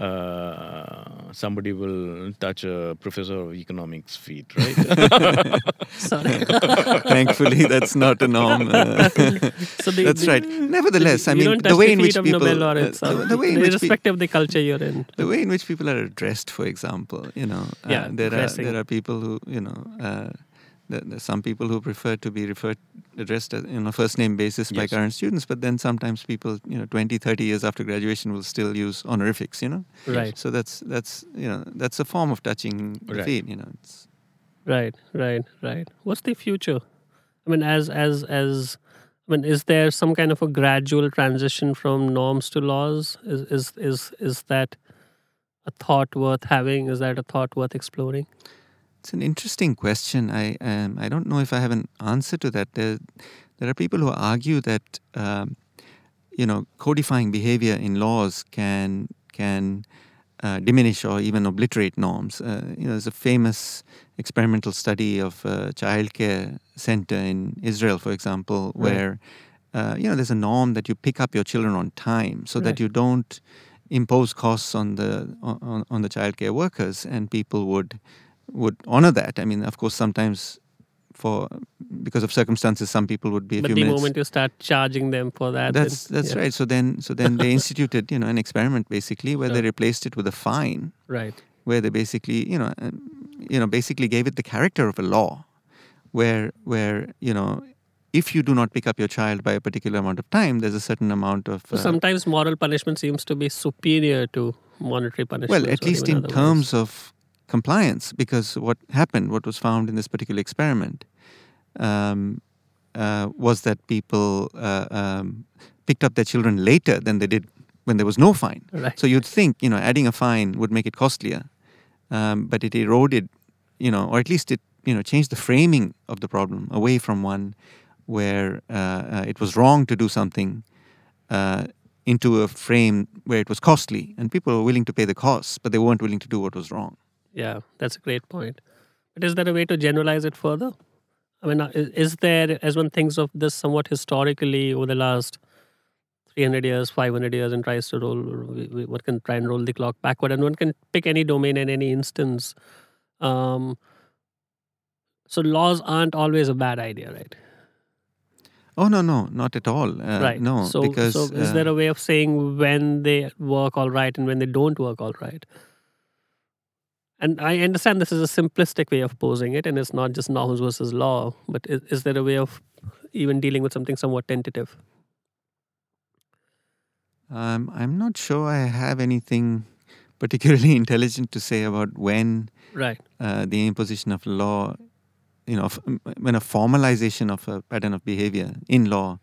uh, somebody will touch a professor of economics feet right Sorry. Thankfully, that's not a norm. uh, so the, that's the- right. Nevertheless, I you mean, don't the way the in which people, uh, the, uh, the way in which pe- irrespective of the culture you're in. the way in which people are addressed, for example, you know, uh, Yeah, there are there are people who, you know, uh, there, some people who prefer to be referred addressed as, on a first name basis by current students, but then sometimes people, you know, 20, 30 years after graduation will still use honorifics, you know. Right. So that's that's you know that's a form of touching the Right. feet, you know. It's, Right, right, right. What's the future? I mean, as as as I mean, is there some kind of a gradual transition from norms to laws? Is is is is that a thought worth having? Is that a thought worth exploring? It's an interesting question. I um, I don't know if I have an answer to that. There, there are people who argue that um, you know codifying behavior in laws can can uh, diminish or even obliterate norms. Uh, you know, there's a famous experimental study of a childcare center in Israel, for example, Right. where uh, you know there's a norm that you pick up your children on time, so Right. that you don't impose costs on the on, on the childcare workers, and people would would honor that. I mean, of course, sometimes for because of circumstances, some people would be but the minutes. moment you start charging them for that, that's that's yeah, right. So then so then they instituted you know an experiment basically where they replaced it with a fine, Right. where they basically you know um, you know basically gave it the character of a law, where where you know. If you do not pick up your child by a particular amount of time, there's a certain amount of uh, sometimes moral punishment seems to be superior to monetary punishment. Well, at least in terms of compliance, because what happened, what was found in this particular experiment, um, uh, was that people uh, um, picked up their children later than they did when there was no fine. Right. So you'd think, you know, adding a fine would make it costlier, um, but it eroded, you know, or at least it, you know, changed the framing of the problem away from one where uh, uh, it was wrong to do something uh, into a frame where it was costly and people were willing to pay the costs, but they weren't willing to do what was wrong. Yeah, that's a great point. But is there a way to generalize it further? I mean, uh, is, there, as one thinks of this somewhat historically over the last 300 years, 500 years, and tries to roll, one can try and roll the clock backward, and one can pick any domain in any instance. Um, so laws aren't always a bad idea, right? Oh no, no, not at all. Uh, right. No, So, because so is there uh, a way of saying when they work all right and when they don't work all right? And I understand this is a simplistic way of posing it, and it's not just norms versus law. But is, is there a way of even dealing with something somewhat tentative? um, I'm not sure I have anything particularly intelligent to say about when Right. uh, the imposition of law, you know, when a formalization of a pattern of behavior in law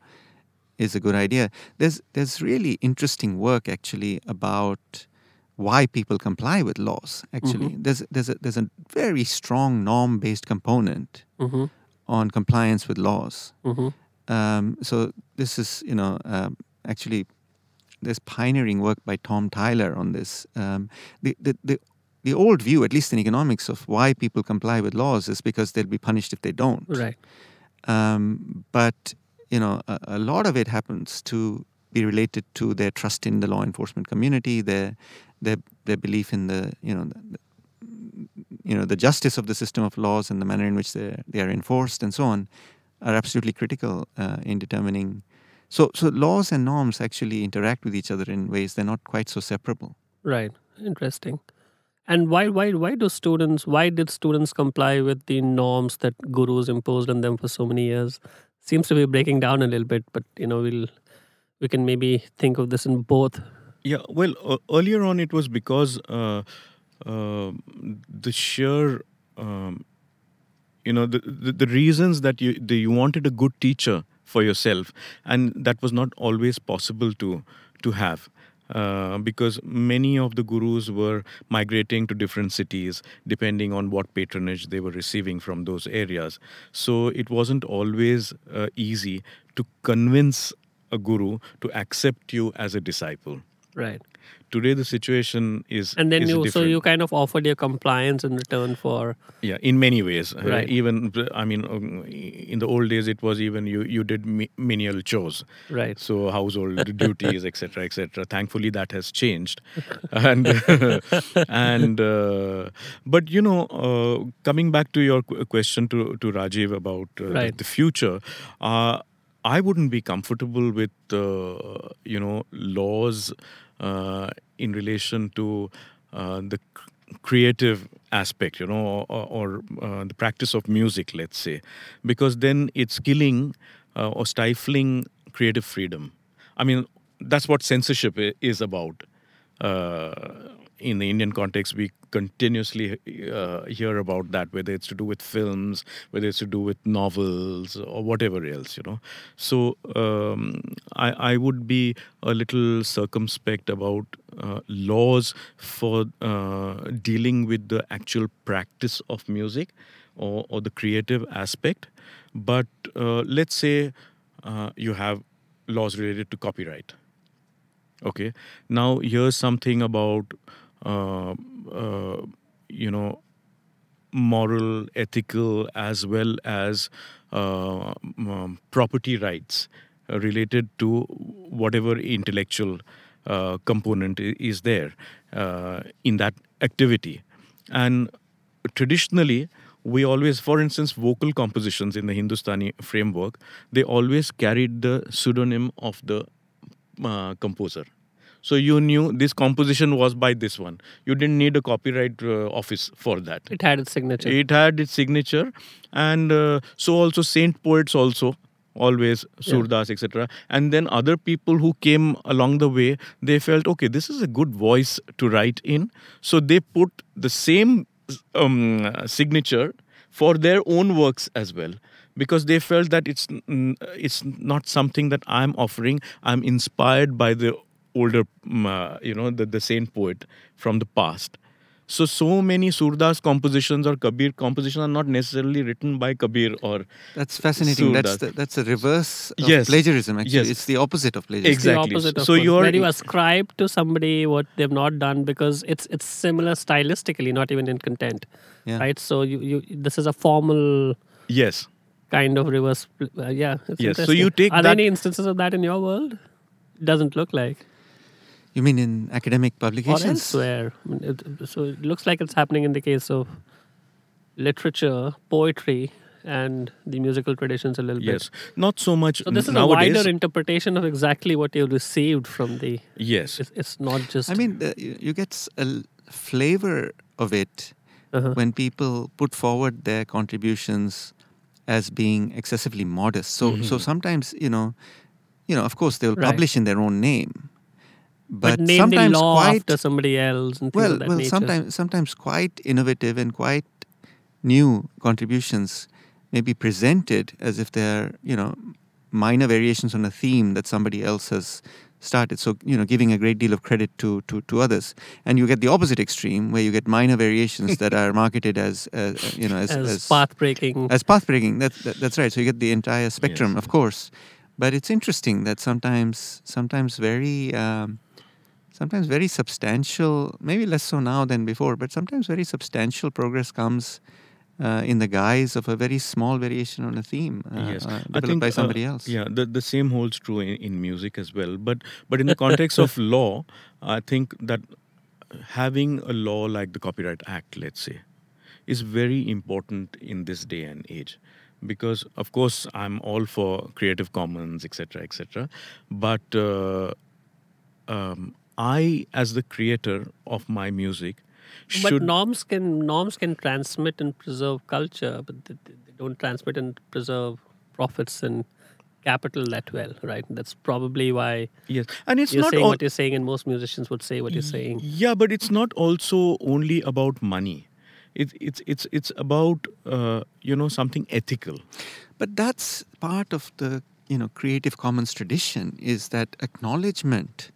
is a good idea. There's there's really interesting work actually about why people comply with laws. Actually, there's there's a, there's a very strong norm based component Mm-hmm. on compliance with laws. Mm-hmm. Um, so this is, you know, um, actually, there's pioneering work by Tom Tyler on this. Um, the, the, the, the old view, at least in economics, of why people comply with laws is because they'll be punished if they don't. Right. Um, but you know, a, a lot of it happens to be related to their trust in the law enforcement community, their their their belief in the you know the, you know the justice of the system of laws and the manner in which they they are enforced and so on are absolutely critical uh, in determining. So so laws and norms actually interact with each other in ways they're not quite so separable. Right. Interesting. And why why why do students why did students comply with the norms that gurus imposed on them for so many years? Seems to be breaking down a little bit, but you know we'll we can maybe think of this in both. Yeah, well, uh, earlier on it was because uh, uh, the sheer, um, you know, the, the the reasons that you the, you wanted a good teacher for yourself, and that was not always possible to to have. Uh, because many of the gurus were migrating to different cities depending on what patronage they were receiving from those areas. So it wasn't always uh, easy to convince a guru to accept you as a disciple. Right. Today the situation is And then is you so you kind of offered your compliance in return for yeah in many ways Uh, Right. even I mean um, in the old days it was even you you did menial chores right. so household duties etc etc thankfully that has changed and and uh, but you know uh, coming back to your question to to Rajiv about uh, the- Right. the, future uh, I wouldn't be comfortable with uh, you know laws uh, in relation to uh, the creative aspect you know or, or uh, the practice of music let's say. Because then it's killing uh, or stifling creative freedom. I mean that's what censorship is about. Uh, in the Indian context, we continuously uh, hear about that, whether it's to do with films, whether it's to do with novels, or whatever else, you know. So um, I, I would be a little circumspect about uh, laws for uh, dealing with the actual practice of music or, or the creative aspect. But uh, let's say uh, you have laws related to copyright. Okay. Now here's something about uh, uh, you know moral, ethical, as well as uh, um, property rights related to whatever intellectual uh, component is there uh, in that activity. And traditionally, we always, for instance, vocal compositions in the Hindustani framework, they always carried the pseudonym of the uh, composer. So you knew this composition was by this one. You didn't need a copyright uh, office for that. It had its signature. It had its signature, and uh, so also saint poets also always Yeah. surdas etc and then other people who came along the way they felt okay this is a good voice to write in so they put the same um, signature for their own works as well because they felt that it's it's not something that i'm offering i'm inspired by the older, mm, uh, you know, the, the saint poet from the past. So, so many Surdas compositions or Kabir compositions are not necessarily written by Kabir or That's fascinating. That's the, that's a reverse of Yes. plagiarism. Actually, Yes. it's the opposite of plagiarism. Exactly. the opposite So what- you're- where you ascribe to somebody what they've not done because it's it's similar stylistically, not even in content, Yeah. right? So you, you this is a formal yes, kind of reverse. Uh, yeah. It's Yes, so you take Are there any instances of that in your world? Doesn't look like. You mean in academic publications? Or publications? elsewhere. I mean, it- so it looks like it's happening in the case of literature, poetry, and the musical traditions a little yes, bit. not so much So this is nowadays. a wider interpretation of exactly what you received from the. yes, It's, it's not just. I mean, the, you, you get a flavor of it uh-huh. when people put forward their contributions as being excessively modest. So, so Mhm. sometimes you know, you know, of course they will Right. publish in their own name, but, but, name the sometimes law quite after somebody else and well, that well, nature. sometimes sometimes quite innovative and quite new contributions may be presented as if they're you know minor variations on a theme that somebody else has started. So you know, giving a great deal of credit to to, to others, and you get the opposite extreme where you get minor variations that are marketed as uh, you know as as, as path breaking. as path breaking. That, that, that's right. So you get the entire spectrum, Yes. of course. But it's interesting that sometimes, sometimes very, um, sometimes very substantial. Maybe less so now than before, but sometimes very substantial progress comes uh, in the guise of a very small variation on a theme uh, yes, uh, developed think by uh, somebody else. Yeah, the, the same holds true in, in music as well. But but in the context of law, I think that having a law like the Copyright Act, let's say, is very important in this day and age. Because of course I'm all for Creative Commons, etc., etc. But uh, um, I, as the creator of my music, should but norms can norms can transmit and preserve culture, but they, they they don't transmit and preserve profits and capital that well, right? That's probably why yes, and it's you're not saying all, what you're saying, and most musicians would say what you're saying. Yeah, but it's not also only about money. It's it's it's it's about uh, you know something ethical. But that's part of the you know Creative Commons tradition is that acknowledgement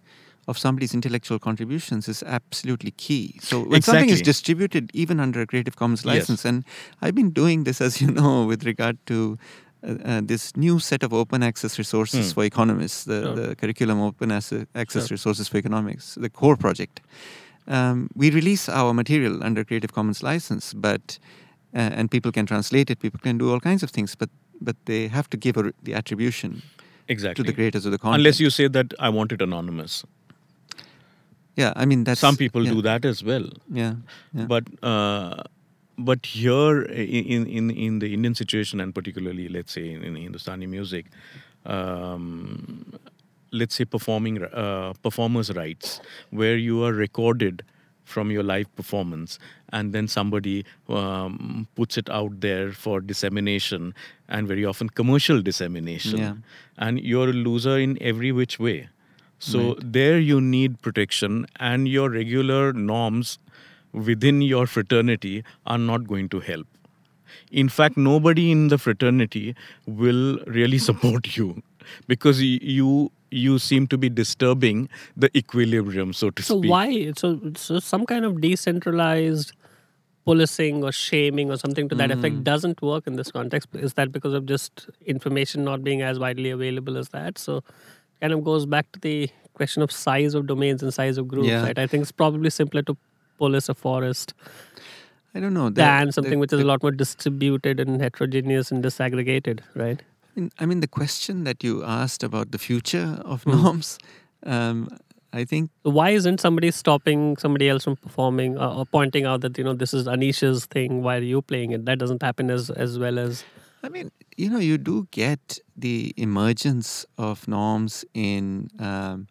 of somebody's intellectual contributions is absolutely key. So when something is distributed even under a Creative Commons Yes. license, and I've been doing this as you know with regard to uh, uh, this new set of open access resources Hmm. for economists, the, Sure. the curriculum open access Sure. resources for economics, the core project. Um, we release our material under Creative Commons license, but uh, and people can translate it, people can do all kinds of things, but but they have to give a, the attribution Exactly. to the creators of the content. Unless you say that I want it anonymous. Yeah, I mean that's Some people yeah, do that as well. Yeah, yeah. But uh, but here in, in in the Indian situation and particularly let's say in, in Hindustani music, um, let's say performing uh, performers' rights, where you are recorded from your live performance and then somebody um, puts it out there for dissemination and very often commercial dissemination Yeah. and you're a loser in every which way so Right. there you need protection and your regular norms within your fraternity are not going to help in fact nobody in the fraternity will really support you because you you seem to be disturbing the equilibrium so to So speak So why? So so some kind of decentralized policing or shaming or something to that Mm. effect doesn't work in this context. Is that because of just information not being as widely available as that? So kind of goes back to the question of size of domains and size of groups, Yeah. right? I think it's probably simpler to police a forest I don't know. the- than something which is a lot more distributed and heterogeneous and disaggregated, right? I mean- I mean, the question that you asked about the future of Hmm. norms, um, I think why isn't somebody stopping somebody else from performing uh, or pointing out that you know this is Anisha's thing? Why are you playing it? That doesn't happen as as well as I mean, you know, you do get the emergence of norms in um,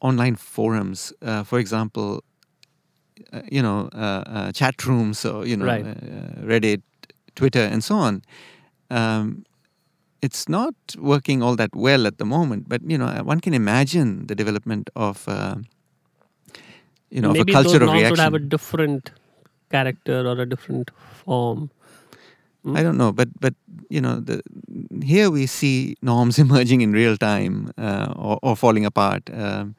online forums. Uh, for example, uh, you know, uh, uh, chat rooms or, you know, Right. uh, Reddit, Twitter, and so on. Um, it's not working all that well at the moment, but, you know, one can imagine the development of, uh, you know, maybe of a culture those of norms would have a different character or a different form. Hmm? I don't know, but but you know, the, here we see norms emerging in real time uh, or, or falling apart, um,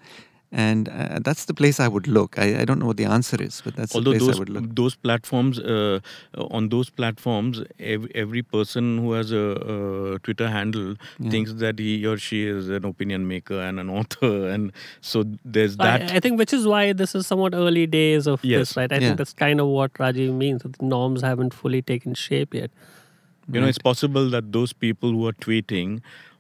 and uh, that's the place I would look. I, I don't know what the answer is, but that's although the place those I would look. those platforms uh, on those platforms every, every person who has a, a twitter handle Yeah. thinks that he or she is an opinion maker and an author and so there's that I think which is why this is somewhat early days of Yes. this, right? I Yeah. think that's kind of what Rajiv means. That the norms haven't fully taken shape yet. you know it's possible that those people who are tweeting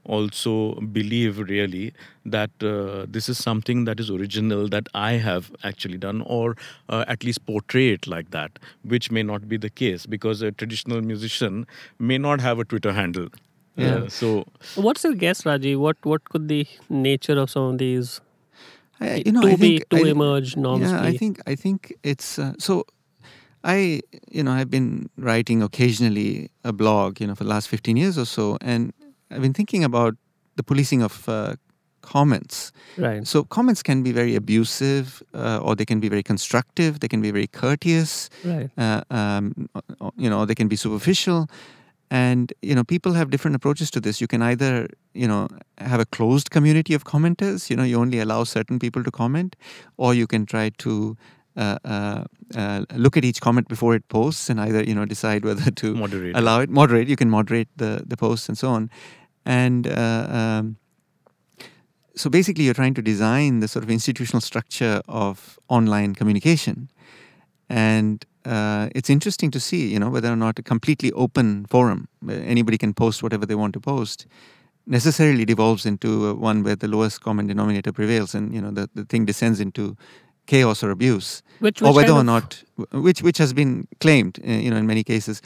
also believe really that uh, this is something that is original that I have actually done, or uh, at least portray it like that, which may not be the case because a traditional musician may not have a Twitter handle. Yeah. Uh, so What's your guess, Rajiv? What what could the nature of some of these I, you know, to I be think to I- emerge norms Yeah, be? I think I think it's uh, so. I you know I've been writing occasionally a blog you know for the last fifteen years or so, and I've been thinking about the policing of uh, comments. right. So comments can be very abusive, uh, or they can be very constructive. They can be very courteous. Right. Uh, um, you know, they can be superficial. And you know, people have different approaches to this. You can either, you know, have a closed community of commenters. You know, you only allow certain people to comment, or you can try to uh, uh, uh, look at each comment before it posts and either, you know, decide whether to moderate. allow it, moderate. You can moderate the the posts and so on. And uh, um, so basically, you're trying to design the sort of institutional structure of online communication. And uh, it's interesting to see, you know, whether or not a completely open forum, where anybody can post whatever they want to post, necessarily devolves into one where the lowest common denominator prevails, and you know the, the thing descends into chaos or abuse, Which, or whether or not, which which has been claimed, uh, you know, in many cases,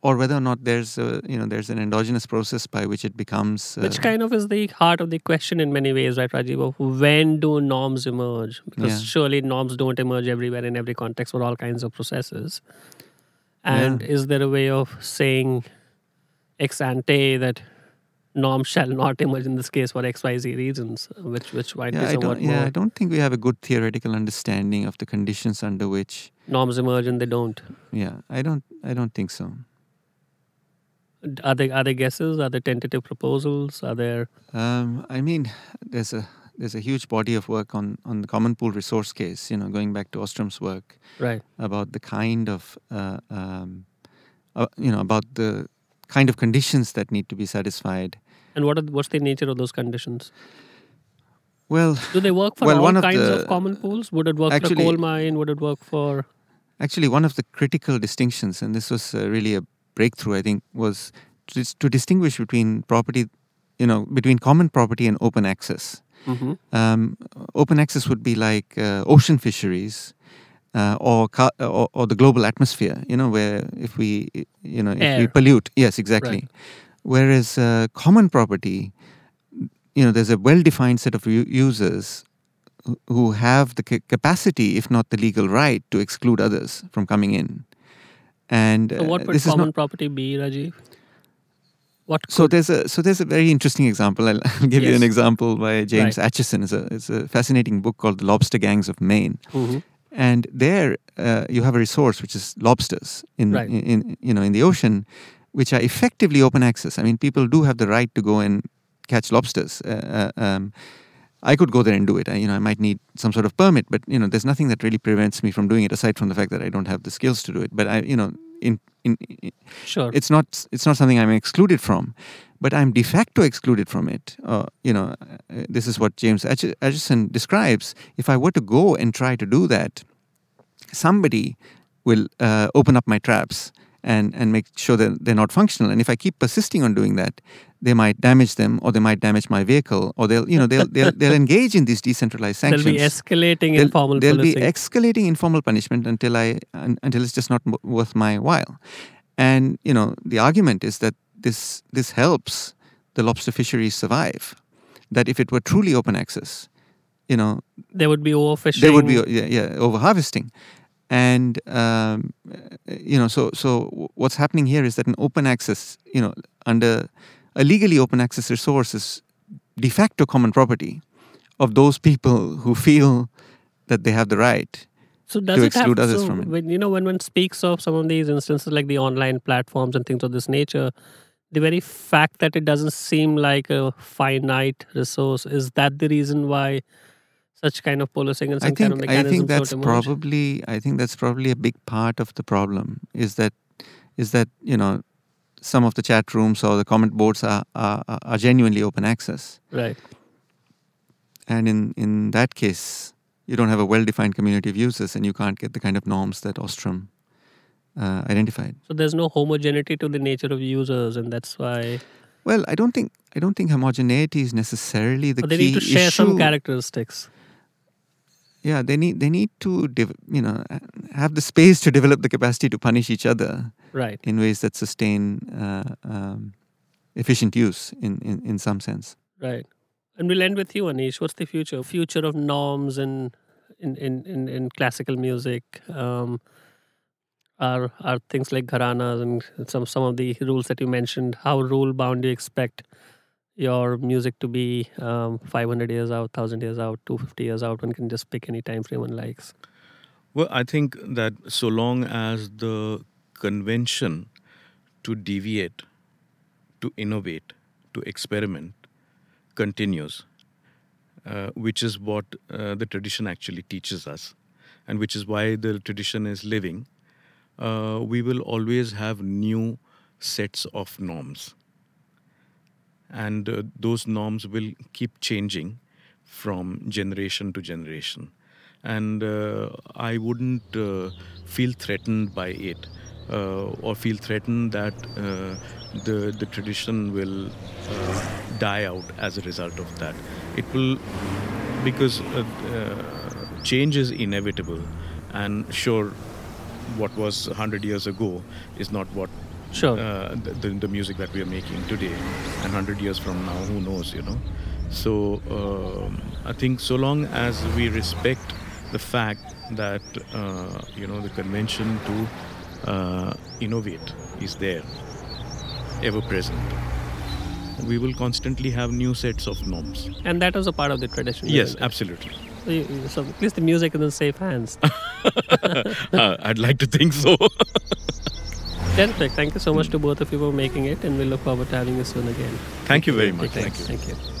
or whether or not there's a, you know there's an endogenous process by which it becomes. Uh, Which kind of is the heart of the question in many ways, right, Rajiv? When do norms emerge? Because Yeah. surely norms don't emerge everywhere in every context for all kinds of processes. And is there a way of saying ex ante that norms shall not emerge in this case for XYZ reasons, which which might yeah, be I somewhat don't, yeah, more I don't think we have a good theoretical understanding of the conditions under which. norms emerge and they don't. Yeah, I don't. I don't think so. Are there are there guesses? Are there tentative proposals? Are there Um, I mean, there's a there's a huge body of work on on the common pool resource case. You know, going back to Ostrom's work right? about the kind of uh, um, uh, you know about the kind of conditions that need to be satisfied. And what are, what's the nature of those conditions? Well, Do they work for Well, all one of kinds the- of common pools? Would it work for a coal mine? Would it work for actually, one of the critical distinctions, and this was uh, really a breakthrough, I think, was to, to distinguish between property, you know, between common property and open access. Mhm. Um, open access would be like uh, ocean fisheries uh, or, ca- or or the global atmosphere. You know, where if we you know if we pollute, yes, exactly. Whereas uh, common property, you know, there's a well-defined set of u- users who- who have the ca- capacity, if not the legal right, to exclude others from coming in. And So what uh, would this is common not property be, Rajiv? What so there's a so there's a very interesting example. I'll, I'll give you an example by James Right. Acheson. It's a it's a fascinating book called The Lobster Gangs of Maine. Mhm. And there uh, you have a resource which is lobsters in, Right. in, in you know in the ocean, which are effectively open access. I mean, people do have the right to go and catch lobsters. Uh, uh, um, I could go there and do it. I, you know, I might need some sort of permit, but you know, there's nothing that really prevents me from doing it aside from the fact that I don't have the skills to do it. But I, you know, in in, in Sure. it's not it's not something I'm excluded from, but I'm de facto excluded from it. Uh, you know, uh, this is what James Atch- describes. If I were to go and try to do that, somebody will uh, open up my traps and and make sure that they're not functional. And if I keep persisting on doing that, they might damage them, or they might damage my vehicle, or they'll you know they'll they'll, they'll engage in these decentralized sanctions be escalating there'll, informal there'll policing. be escalating informal punishment until I until it's just not worth my while. And you know the argument is that this this helps the lobster fisheries survive. That if it were truly open access, you know there would be overfishing. there would be yeah, yeah over harvesting. And um, you know, so so what's happening here is that an open access, you know, under a legally open access resource is de facto common property of those people who feel that they have the right so does to it have, exclude others so from it. When, you know, when one speaks of some of these instances like the online platforms and things of this nature, the very fact that it doesn't seem like a finite resource is that the reason why such kind of policing and I some kind of think I think that's probably I think that's probably a big part of the problem is that is that you know some of the chat rooms or the comment boards are are, are genuinely open access, right. and in in that case you don't have a well-defined community of users, and you can't get the kind of norms that Ostrom uh, identified. So there's no homogeneity to the nature of users, and that's why Well, I don't think I don't think homogeneity is necessarily the key. but they key need to share issue. some characteristics. Yeah they need they need to you know have the space to develop the capacity to punish each other Right. in ways that sustain uh, um, efficient use in, in, in some sense Right. And we'll end with you, Anish. What's the future? Future of norms in in in, in, in classical music. Um, are are things like gharanas and some some of the rules that you mentioned. How rule bound do you expect your music to be um, 500 years out, 1000 years out, 250 years out? One can just pick any time frame one likes. Well, I think that so long as the convention to deviate, to innovate, to experiment continues, uh, which is what uh, the tradition actually teaches us, and which is why the tradition is living, uh, we will always have new sets of norms. And uh, those norms will keep changing from generation to generation and uh, I wouldn't uh, feel threatened by it uh, or feel threatened that uh, the the tradition will uh, die out as a result of that. It will because change is inevitable, and sure, what was hundred years ago is not what. Sure. Uh, the, the, the music that we are making today, and hundred years from now, who knows, you know. So um, I think so long as we respect the fact that uh, you know the convention to uh, innovate is there, ever present. We will constantly have new sets of norms. And that was a part of the tradition. Yes, isn't absolutely. So, you- so at least the music is in safe hands. Uh, I'd like to think so. Perfect. Thank you so much to both of you for making it, and we look forward to having you soon again. Thank you very much. Thank you. Thank you.